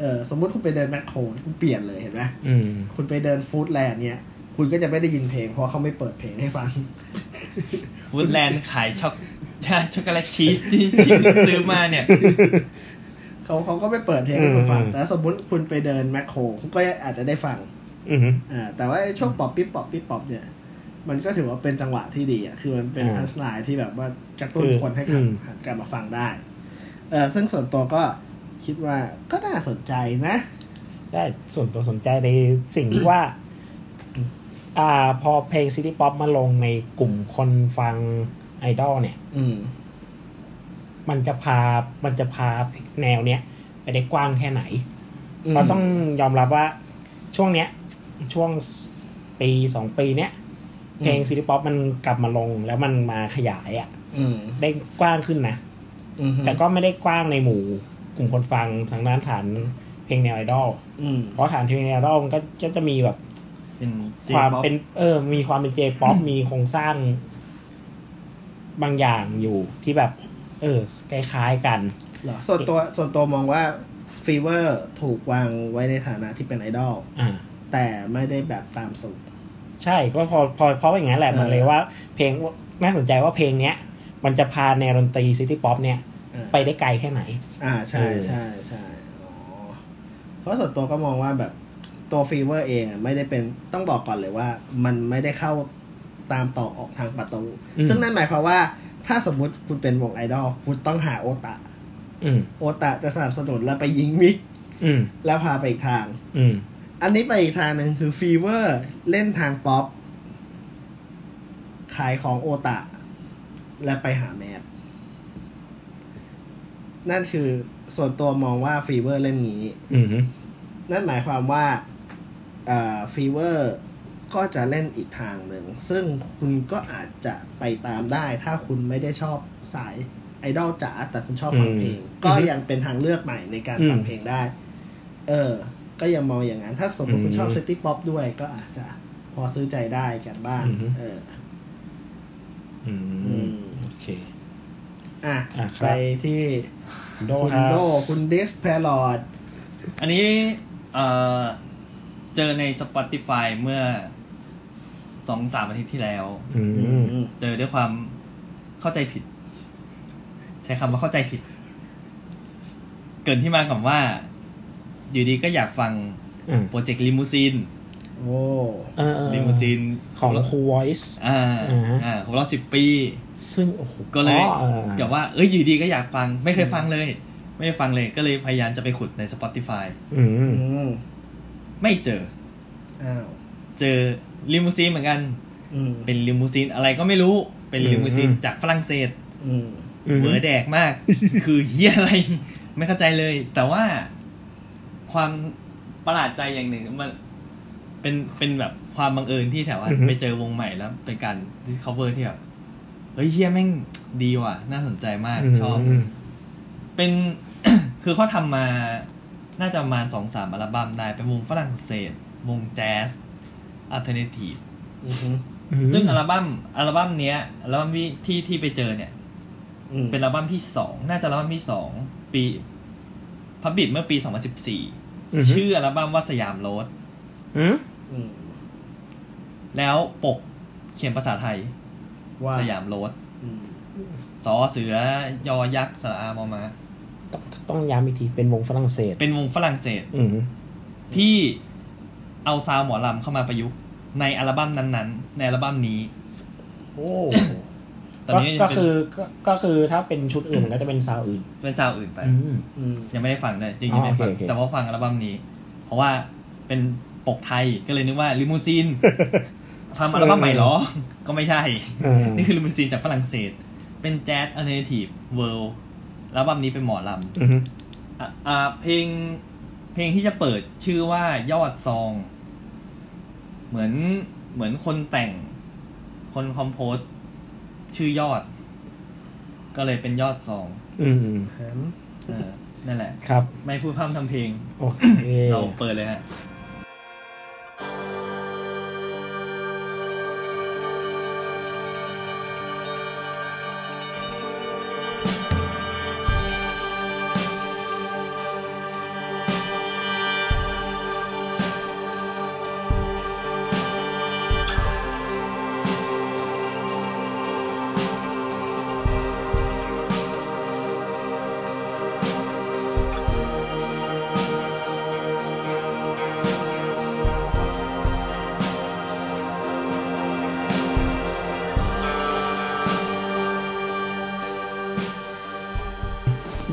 เออสมมติคุณไปเดินแมคโครคุณเปลี่ยนเลยเห็นไหมอืมคุณไปเดินฟู้ดแลนด์เนี่ยคุณก็จะไม่ได้ยินเพลง เพราะเขาไม่เปิดเพลงให้ฟังฟู้ดแลนด์ขายช็อกชาช็อกโกแลตชีสที่ชีสซื้อมาเนี่ยเขาเขาก็ไม่เปิดเพลงให้คุณฟังอืมแต่สมมติคุณไปเดินแมคโครคุณก็อาจจะได้ฟังอืมอ่าแต่ว่าไอ้ช่วงป๊อปปิ๊บป๊อปปิ๊บป๊อปเนี่ย มันก็ถือว่าเป็นจังหวะที่ดีอะคือมันเป็นอ่า punchline ที่แบบว่ากระตุ้นคือคนให้อืมหันกลับมาฟังได้เออซึ่งส่วนตัวก็ คิดว่าก็น่าสนใจนะใช่ส่วนตัวสนใจในสิ่งที่ว่า อ่า พอเพลง city pop มาลงในกลุ่มคนฟังไอดอลเนี่ย อืม มันจะพา มันจะพาแนวเนี้ยไปได้กว้างแค่ไหนอืมเราต้องยอมรับว่าช่วงเนี้ย ช่วงปีสองปีเนี้ยเพลง city pop มันกลับมาลงแล้วมันมาขยายอะ่ะอืมได้กว้างขึ้นนะอืมแต่ก็ไม่ได้กว้างในหมู่ กลุ่มคนฟังทางด้านฐานเพลงแนวไอดอลอืมเพราะฐานเพลงแนวไอดอลมันก็ก็จะมีแบบเป็นความ J-pop เป็นเออ มีความเป็น J-pop มีโครงสร้างบางอย่างอยู่ที่แบบ เออคล้ายๆกันเหรอส่วนตัวส่วนตัวมองว่าฟีเวอร์ถูกวางไว้ในฐานะที่เป็นไอดอลอ่าแต่ไม่ได้แบบตามสูตรใช่ก็พอพอเพราะอย่างนั้นแหละเออมันเลยว่า เพลงน่าสนใจว่าเพลงเนี้ย มันจะพาแนวดนตรี city pop เนี่ยอ่า ไปได้ไกลแค่ไหน อ่าใช่เออใช่ใช่อ๋อเพราะส่วนตัวก็มองว่าแบบตัวฟีเวอร์เองอะไม่ได้เป็นต้องบอกก่อนเลยว่า มันไม่ได้เข้าตามตรอกออกทางประตู ซึ่งนั่นหมายความว่า ถ้าสมมุติคุณเป็นวงไอดอลคุณต้องหาโอตะอืมโอตะจะสนับสนุนแล้วไปยิง mix อืมแล้วพาไปอีกทาง อืมอันนี้ไปอีกทางหนึ่งคือฟีเวอร์เล่นทางป๊อปขายของโอตะ และไปหา mass นั่นคือส่วนตัวมองว่าฟีเวอร์เล่นงี้อืมนั่นหมายความว่าฟีเวอร์ก็จะเล่นอีกทางหนึ่ง ซึ่งคุณก็อาจจะไปตามได้ ถ้าคุณไม่ได้ชอบสายไอดอลจ๋าแต่คุณชอบฟังเพลงอืมก็ยังเป็นทางเลือกใหม่ในการอืมฟังเพลงได้ เออ ก็ยังมองอย่างนั้น ถ้าสมมติคุณอืมชอบ city pop ด้วยก็อาจจะพอซื้อใจได้กันบ้างอืมเออ อือืมมโอเค อะอะครับ ไปที่โดคุณครับ โดคุณดิสแพลอดอันนี้เอ่อเจอใน Spotify เมื่อสองสามอาทิตย์ที่แล้ว อืม เจอด้วยความเข้าใจผิด ใช้คำว่าเข้าใจผิด เกินที่มากับว่า อยู่ดีก็อยากฟังอืม project ลิมูซีน โอ้เออเออลิมูซีนของ Cool Voice อ่าอ่าฮะอ่าของเราสิบปี ซึ่งโอ้โหก็เลยอ๋อออกับว่าเอ้ยอยู่ดีก็อยากฟังไม่เคยฟังเลย ไม่ได้ฟังเลยก็เลยพยายามจะไปขุดใน Spotify อืมอืมไม่เจออ้าวเจอลิมูซีนเหมือนกันอืมเป็นลิมูซีนอะไรก็ไม่รู้เป็นลิมูซีนจากฝรั่งเศสอืมอืมเหมือแดกมาก คือเหี้ยอะไร ไม่เข้าใจเลย แต่ว่าความประหลาดใจอย่างหนึ่งมัน เป็นเป็นแบบความบังเอิญที่แบบว่าอือฮึ ไปเจอวงใหม่แล้วเป็นการ discover ที่แบบเฮ้ยเหี้ยแม่งดีว่ะ น่าสนใจมากชอบ ม เป็น คือเขาทำมาน่าจะประมาณสองสามอัลบั้มได้ เป็นวงฝรั่งเศส วงแจ๊ส alternative อืมซึ่งอัลบั้มอัลบั้มเนี้ยอัลบั้มที่ที่ที่ไปเจอเนี่ย อืมเป็นอัลบั้มที่สองน่าจะอัลบั้มที่สองปีพับบิดเมื่อปี อือฮึ2014ชื่ออัลบั้มว่า Siam Roads อืมอืม แล้วปกเขียนภาษาไทย ว่าสยามโรสอืมสอเสือยอยักษ์สระอามอมา ต้องต้องย้ำอีกทีเป็นวงฝรั่งเศส เป็นวงฝรั่งเศสอืมที่เอา sound หมอลำเข้ามาประยุกต์ในอัลบั้มนั้นๆ ในอัลบั้มนี้ โอ้ตอนก็นี้ก็คือก็ก็คือถ้าเป็นชุดอื่นมันก็จะเป็น sound อื่น เป็น sound อื่นไปอืมอืมยังไม่ได้ฟังเลยจริงอ๋ๆอไม่ได้ฟังโอเคโอเคแต่ว่าฟังอัลบั้มนี้ เพราะว่าเป็น ปกไทยก็เลยนึกว่า Limousineทำอัลบั้มใหม่เหรอ ก็ไม่ใช่เออนี่คือ Limousine จากฝรั่งเศส เป็นแจ๊ส alternative world แล้วอัลบั้มนี้เป็นหมอลำอืมอะอ่าเพลงเพลงที่จะเปิดชื่อว่ายอด song เหมือนเหมือนคนแต่งคน compose ชื่อยอด ก็เลยเป็นยอด song อืมแฮมเออนั่นแหละ ครับ ไม่พูดพร่ำทำเพลง โอเค เราเปิดเลยฮะ thank you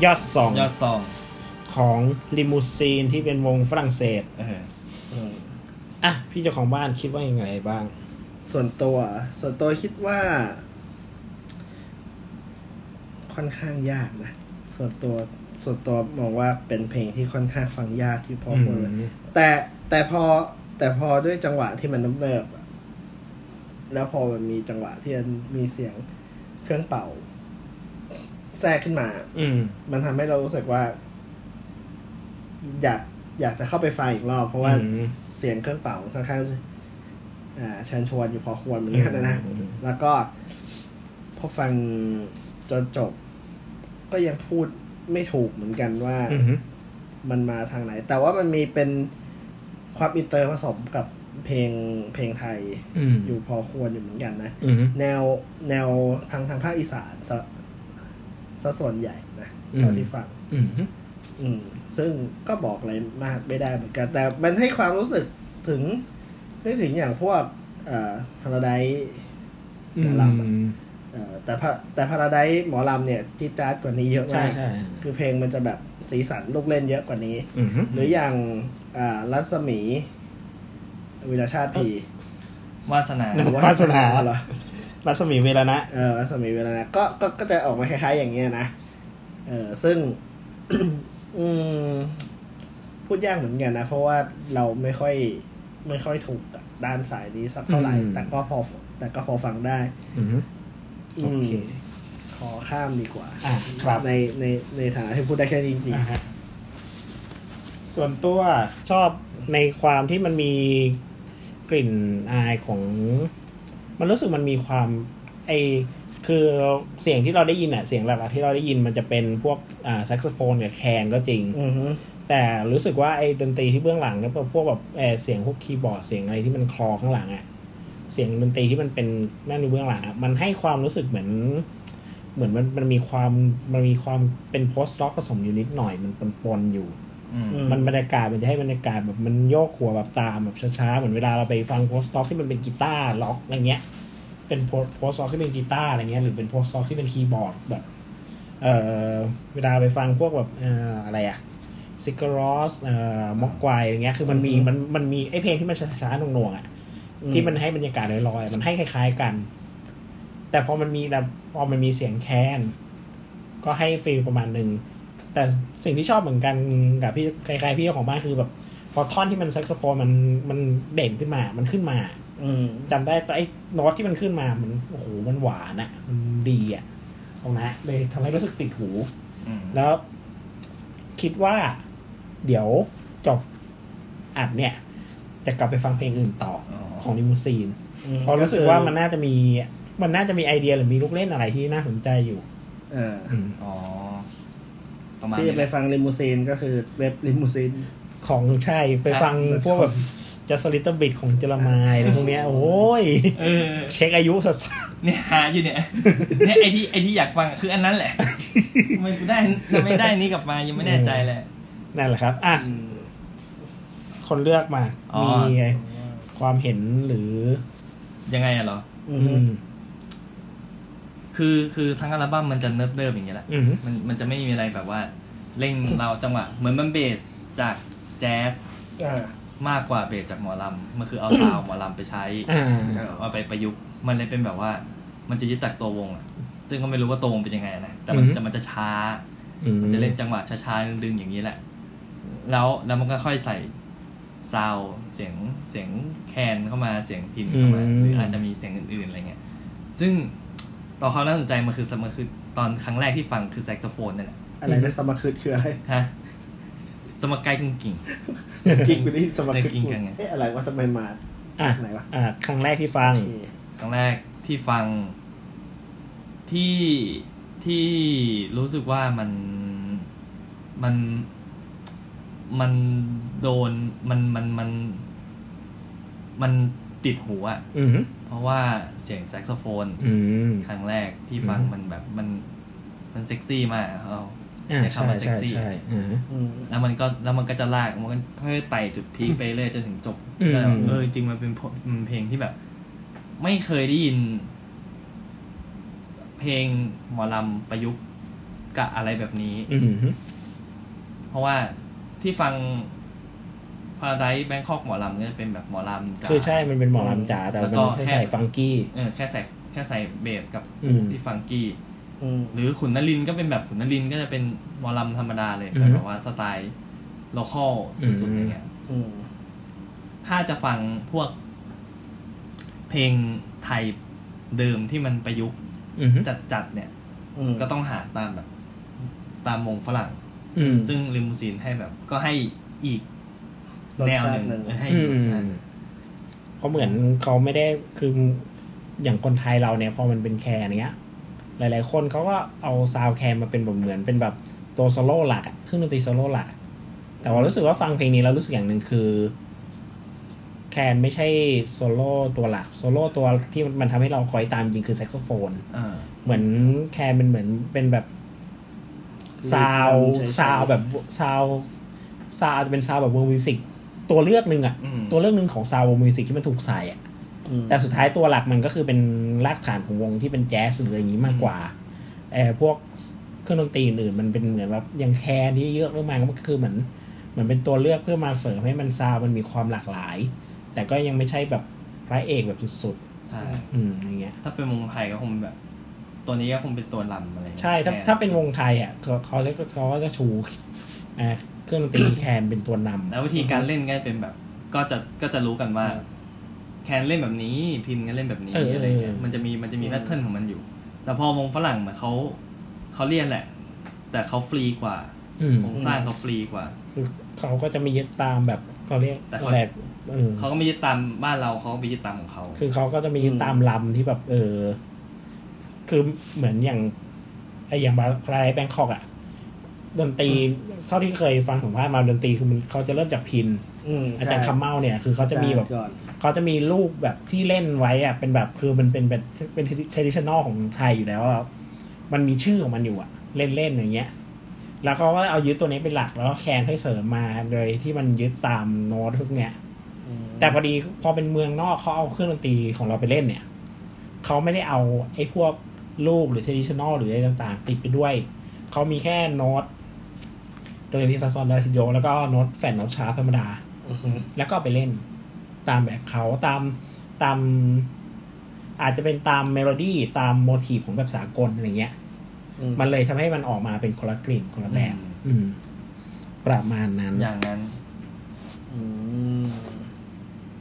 ยอดสองยอดซองของลิมูซีนที่เป็นวงฝรั่งเศส เอออืมอะ พี่เจ้าของบ้านคิดว่ายังไงบ้าง ส่วนตัว ส่วนตัวคิดว่า ค่อนข้างยากนะ ส่วนตัวส่วนตัวมองว่าเป็นเพลงที่ค่อนข้างฟังยากที่พอควรเลยอืมแต่แต่พอแต่พอด้วยจังหวะที่มันน้ำเนิบอะแล้วพอมันมีจังหวะที่มันมีเสียงเครื่องเป่า แทรกขึ้นมา อืม มันทำให้เรารู้สึกว่า อยากอยากจะเข้าไปฟังอีกรอบ เพราะว่าอืมเสียงเครื่องเป่าค่อนข้างจะอ่าเชิญชวนอยู่พอควรเหมือนกันนะนะอืมแล้วก็พอฟังจนจบ ก็ยังพูดไม่ถูกเหมือนกันว่าอืมมันมาทางไหน แต่ว่ามันมีเป็นความอินเตอร์ผสมกับเพลงเพลงไทยอืมอยู่พอควรอยู่เหมือนกันนะอืมแนวแนวทางทางภาคอีสาน ซะซะส่วนใหญ่นะอืมเท่าที่ฟังอืมอืม ซึ่งก็บอกอะไรมากไม่ได้เหมือนกัน แต่มันให้ความรู้สึกถึงนึกถึงอย่างพวกเอ่อพาราไดอืหมอมลำอะเอ่อแต่พาแต่พาราไดหมอลำเนี่ยจิดจาดกว่านี้เยอะใช่มากใช่คือเพลงมันจะแบบสีสันลูกเล่นเยอะกว่านี้อืมหรืออย่างอ่ารัศมีวิรชาติพีวาสนาหรือวาสนาเหรอ รัศมีเวลานะเออรัศมีเวลานะก็ก็ก็จะออกมาคล้ายๆ อย่างเงี้ยนะเออซึ่ง อืมพูดยากเหมือนกันนะ เพราะว่าเราไม่ค่อยไม่ค่อยถูกกับด้านสายนี้สักเท่าไหร่ อืม แต่ก็พอแต่ก็พอฟังได้ อืมโอเคมขอข้ามดีกว่าอะครับ ในในในฐานะที่พูดได้แค่นี้จริงอ่าฮะส่วนตัวชอบในความที่มันมีกลิ่นอายของ มันรู้สึกมันมีความไอคือเสียงที่เราได้ยินอะเสียงหลักๆที่เราได้ยินมันจะเป็นพวกอ่าแซกโซโฟนกับแคนก็จริงๆอือฮึแต่รู้สึกว่าไอ้ดนตรีที่เบื้องหลังเนี่ยพวกแบบเอ่อเสียงพวกคีย์บอร์ดเสียงอะไรที่มันคลอข้างหลังอะเสียงดนตรีที่มันเป็นนั่นในเบื้องหลังอะมันให้ความรู้สึกเหมือน เหมือนมันมันมีความมันมีความเป็น post rock ผสมอยู่นิดหน่อยมันปนๆอยู่อื มมันบรรยากาศมันจะให้บรรยากาศแบบมันโยกหัวแบบตามแบบช้าๆ เหมือนเวลาเราไปฟัง post rock ที่มันเป็นกีตาร์ล็อกอะไรเงี้ย เป็น post rock ที่เป็นกีตาร์อะไรเงี้ยหรือเป็น post rock ที่เป็นคีย์บอร์ดแบบเอ่อเวลาไปฟังพวกแบบเอ่ออะไรอะ Sigur Rós เอ่อ Mogwai อะไรเงี้ยคือมันมีมันมันมีไอเพลงที่มันช้าๆหน่วงๆอะที่มันให้บรรยากาศลอยๆ มันให้คล้ายๆกัน แต่พอมันมีแบบพอมันมีเสียงแคนก็ให้ฟีลประมาณหนึ่ง แต่สิ่งที่ชอบเหมือนกันกับพี่คล้ายๆพี่เจ้าของบ้านคือแบบ พอท่อนที่มันแซกโซโฟนมันมันเด่นขึ้นมา มันขึ้นมาอืมจำได้ไอ้โน้ตที่มันขึ้นมา มันโอ้โหมันหวานอะมันดีอะตรงนั้นเลยทำให้รู้สึกติดหูอืมแล้วคิดว่าเดี๋ยวจบอัดเนี่ย จะกลับไปฟังเพลงอื่นต่อออของนิมูซีนอืมเพราะรู้สึกว่ามันน่าจะมี มันน่าจะมีไอเดียหรือมีลูกเล่นอะไรที่น่าสนใจอยู่ เอออืมอ๋อ ประมาณที่นี้จะแหไปละฟังลิมูซีนก็คือเว็บลิมูซีนของใช่ไปใช่ฟังพวกแบบจัสลิตบิดของเจรมายอะไรพวกเนี้ย โอ้ยเออเช็คอายุสัสเนี่ยหาอยู่เนี่ยเนี่ยไอที่ไอที่อยากฟังคืออันนั้นแหละทำไมกูได้ทำไมได้นี้กลับมายังไม่แน่ใจเลยนั่นแหละครับอะคนเลือกมาอ๋อมีไงความเห็นหรือ ยังไงอะเหรอ อือืมม คือคือทั้งอัลบั้มมันจะเนิบเดิมอย่างเงี้ยแหละอืมมันมันจะไม่มีอะไรแบบว่าเร่งเราจังหวะเหมือนมันเบสจากแจ๊สอ่ามากกว่าเบสจากหมอลำมันคือเอาซาวด์หมอลำไปใช้ อ่า เอาไปประยุกต์มันเลยเป็นแบบว่า มันจะยึดจากตัววงอะซึ่งก็ไม่รู้ว่าตัววงเป็นยังไงนะแต่มันอืมแต่มันจะช้า อืม มันจะเล่นจังหวะช้าๆดึงๆอย่างนี้แหละ แล้วแล้วมันก็ค่อยใส่ซาวด์เสียงเสียงแคนเข้ามาเสียงพินเข้ามาอืม หรืออาจจะมีเสียงอื่นๆอะไรเงี้ย ซึ่ง ตอนเขามน่าสนใจมันคือมันคือตอนครั้งแรกที่ฟังคือแซกโซโฟนนั่นแหละอะไรนะสมาคืดคืออะไรฮะสมกายกุ้งกิ่งกินกูได้ยินสมาคืดกินกันไงเอ๊ะอะไรวะทำไมมาอะไหนวะอะครั้งแรกที่ฟังโอเคครั้งแรกที่ฟังที่ที่รู้สึกว่ามันมันมันโดนมันมันมัน มันติดหูอะอืมเพ ราะว่าเสียงแซกโซโฟนอืมครั้งแรกที่ฟังอืมมันแบบมันมันเซ็กซี่มากอะเราอ่าใช้ใช่คำว่าเซ็กซี่ใช่ใช่อ่าอืมแล้วมันก็แล้วมันก็จะลากมันก็ค่อยๆไต่จุด peak ไปเรื่อยจนถึงจบอืมแล้วเออจริงมันเป็นเพมันเพลงที่แบบ ไม่เคยได้ยิน เพลงหมอลำประยุกต์กับอะไรแบบนี้อืมเพราะว่าที่ฟัง พาราไดแบงคอกหมอลำก็จะเป็นแบบหมอลำจ๋า คือใช่มันเป็นหมอลำจ๋าแต่แล้มัวนก็แค่แค่ใส่ฟังกี้ เออแค่ใส่แค่ใส่เบสกับอืม ที่ฟังกี้ อืมหรือขุนนรินทร์ก็เป็นแบบขุนนรินทร์ก็จะเป็นหมอลำธรรมดาเลยอือฮึแต่แบบว่าสไตล์local สุดๆอืมอย่างเงี้ย อืมถ้าจะฟังพวกเพลงไทยเดิมที่มันประยุกต์อืมจัดๆเนี่ย อืมก็ต้องหาตามแบบ ตามวงฝรั่ง อืมซึ่ง Limousine ให้แบบ ก็ให้อีกรส แนวชาหตินึ่งหนึ่งเออให้อือีกรสมชาติเพราะเหมือนเขาไม่ได้คืออย่างคนไทยเราเนี่ยพอมันเป็นแคนเนี้ย หลาย ๆ คนเขาก็เอา sound แคนมาเป็นแบบเหมือนเป็นแบบตัวโซโล่หลักอะเครื่องดนตรีโซโล่หลักอะแต่ว่ารู้สึกว่าฟังเพลงนี้แล้วรู้สึกอย่างหนึ่งคือ แคนไม่ใช่โซโล่ตัวหลักโซโล่ตัวที่มันทำให้เราคอยตามจริงคือแซกโซโฟนอ่าเหมือนแคนเป็นเหมือนเป็นแบบซาวใช่ๆซาวแบบซาวซาวจะเป็นซาวแบบวงมิวสิก ตัวเลือกหนึ่งอะอืม ตัวเลือกหนึ่งของ sound world music ที่มันถูกใส่อะอืมแต่สุดท้ายตัวหลักมันก็คือเป็นรากฐานของวงที่เป็นแจ๊สหรืออะไรอย่างนี้มากกว่าเออพวกเครื่องดนตรีอื่นๆมันเป็นเหมือนแบบอย่างแคนที่เยอะมากๆก็คือเหมือนเหมือนเป็นตัวเลือกเพื่อมาเสริมให้มันซาวด์มันมีความหลากหลาย แต่ก็ยังไม่ใช่แบบพระเอกแบบสุดใช่ๆอืมอย่างเงี้ย ถ้าเป็นวงไทยก็คงแบบ ตัวนี้ก็คงเป็นตัวลำอะไรเงี้ยใช่ถ้าแทนถ้าเป็นวงไทยอะเขาเขาจะเขาก็จะชูอ่า เครื่องดนตรีแคนเป็นตัวนำ แล้ววิธีการเล่นก็เป็นแบบ ก็จะก็จะรู้กันว่า แคนเล่นแบบนี้พิณก็เล่นแบบนี้เออออะไรเงี้ยมันจะมีมันจะมี pattern ของมันอยู่ แต่พอวงฝรั่งเหมือนเขาเขาเรียนแหละ แต่เขาฟรีกว่าอืมโครงสร้างเขาฟรีกว่า คือเขาก็จะไม่ยึดตามแบบเขาเรียกแต่เขาอะไรเออเขาก็ไม่ยึดตามบ้านเราเขาก็ไปยึดตามของเขา คือเขาก็จะมีตามลำที่แบบ เออ คือเหมือนอย่างไออย่าง Paradise Bangkok อะ ดนตรีเท่าที่เคยฟังของพาดมาดนตรีคือมันเขาจะเริ่มจากพิณอืมอาจารย์คำเม้าเนี่ยคือเขาจะมีแบบก่อนเขาจะมีรูปแบบที่เล่นไว้อะเป็นแบบคือมันเป็นเป็นเป็น traditional ของไทยอยู่แล้วอะมันมีชื่อของมันอยู่อะเล่นเล่นๆอย่างเงี้ย แล้วเขาก็เอายึดตัวนี้เป็นหลักแล้วก็แคนให้เสริมมาโดยที่มันยึดตามโน้ตพวกเนี้ยแต่พอดีพอเป็นเมืองนอกเขาเอาเครื่องดนตรีของเราไปเล่นเนี่ยเขาไม่ได้เอาไอ้พวกลูกหรือ traditional หรืออะไรต่างๆ ติดไปด้วย เขามีแค่โน้ต โดยมีฟาซอลลาทีโดแล้วก็โน้ตแฟนโน้ต sharp ธรรมดาอือฮึแล้วก็เอาไปเล่นตามแบบเขาตามตาม อาจจะเป็นตามเมโลดี้ตาม motif ของแบบสากลอะไรเงี้ยอืมมันเลยทำให้มันออกมาเป็นคนละกลิ่นคนละแบบอืมประมาณนั้น อย่างนั้นอืม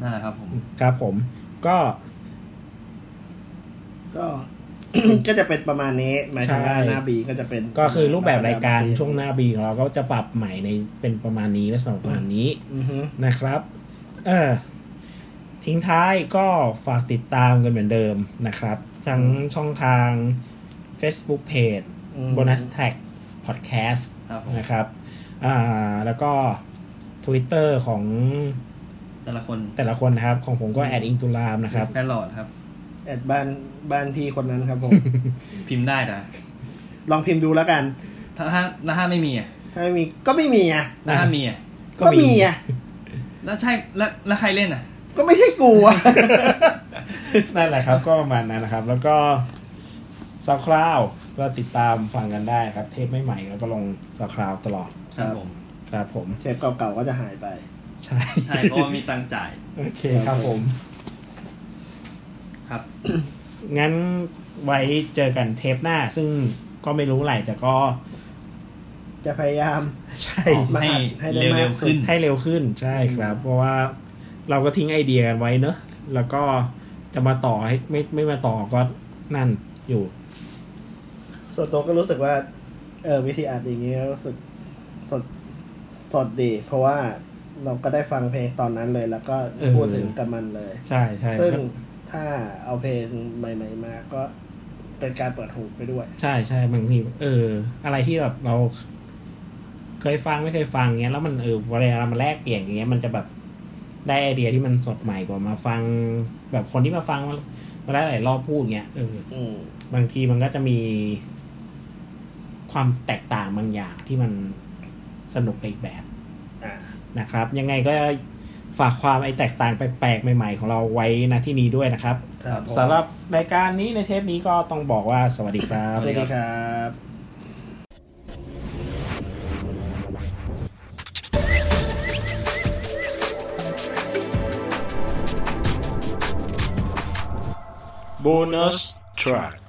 นั่นแหละครับผม ครับผม ก็ ก็ ก็จะเป็นประมาณนี้หมายถึงว่าใช่หน้าบีก็จะเป็นก็คือรูปแบบรายการแบบช่วงหน้าบีของเราก็จะปรับใหม่ในเป็นประมาณนี้และสำหรับประมาณนี้อือฮึนะครับ เออทิ้งท้ายก็ฝากติดตามกันเหมือนเดิมนะครับ ทั้งช่องทาง Facebook Page อืม Bonus Tag Podcast ครับผมนะครับอ่าแล้วก็ Twitter ของแต่ละคนแต่ละคนนะครับ ของผมก็แอดอิงตุลามนะครับแอดลอดครับ แอดบ้านบ้านพี่คนนั้นครับผม พิมพ์ได้แต่ลองพิมพ์ดูแล้วกัน ถ้าถ้าแล้วถ้าไม่มีอะถ้าไม่มีก็ไม่มีอะแล้วถ้ามีอะก็มีอะแล้วใช่แล้วแล้วใครเล่นอะ ก็ไม่ใช่กูอะนั่นแหละครับ ก็ประมาณนั้นนะครับ แล้วก็ซาวคลาวก็ติดตามฟังกันได้ครับ เทปใหม่ๆแล้วก็ลงซาวคลาวตลอดครับผม ครับผม เทปเก่าๆก็จะหายไป ใช่ใช่เพราะว่ามีตังค์จ่าย โอเคครับผม ครับ งั้นไว้เจอกันเทปหน้า ซึ่งก็ไม่รู้ไหร่แต่ก็จะพยายาม ใช่มาให้อัดให้ได้เร็มาวกๆสุดขึ้น ให้เร็วขึ้นใช่ครับ เพราะว่าเราก็ทิ้งไอเดียกันไว้เนอะแล้วก็จะมาต่อให้ไม่ไม่มาต่อก็นั่นอยู่ ส่วนตัวก็รู้สึกว่า เออวิธีอัดอย่างเงี้ยรู้สึกสดสดดี เพราะว่าเราก็ได้ฟังเพลงตอนนั้นเลย แล้วก็เออพูดถึงกับมันเลย ใช่ใช่ซึ่ง ถ้าเอาเพลงใหม่ ๆ มาก็เป็นการเปิดหูไปด้วย ใช่ใช่บางทีเออ อะไรที่แบบเรา เคยฟังไม่เคยฟังเงี้ยแล้วมันเออเวลามาแลกเปลี่ยนอย่างเงี้ยมันจะแบบได้ไอเดียที่มันสดใหม่กว่ามาฟัง แบบคนที่มาฟังมาหลายๆรอบพูดเงี้ยเอออืมบางทีมันก็จะมี ความแตกต่างบางอย่างที่มันสนุกไปอีกแบบอ่านะครับ ยังไงก็ ฝากความไอแตกต่างแปลกๆ ใหม่ ๆ ของเราไว้ณที่นี้ด้วยนะครับครับผมสำหรับรายการนี้ในเทปนี้ก็ต้องบอกว่าสวัสดีครับ สวัสดีครับ Bonus track.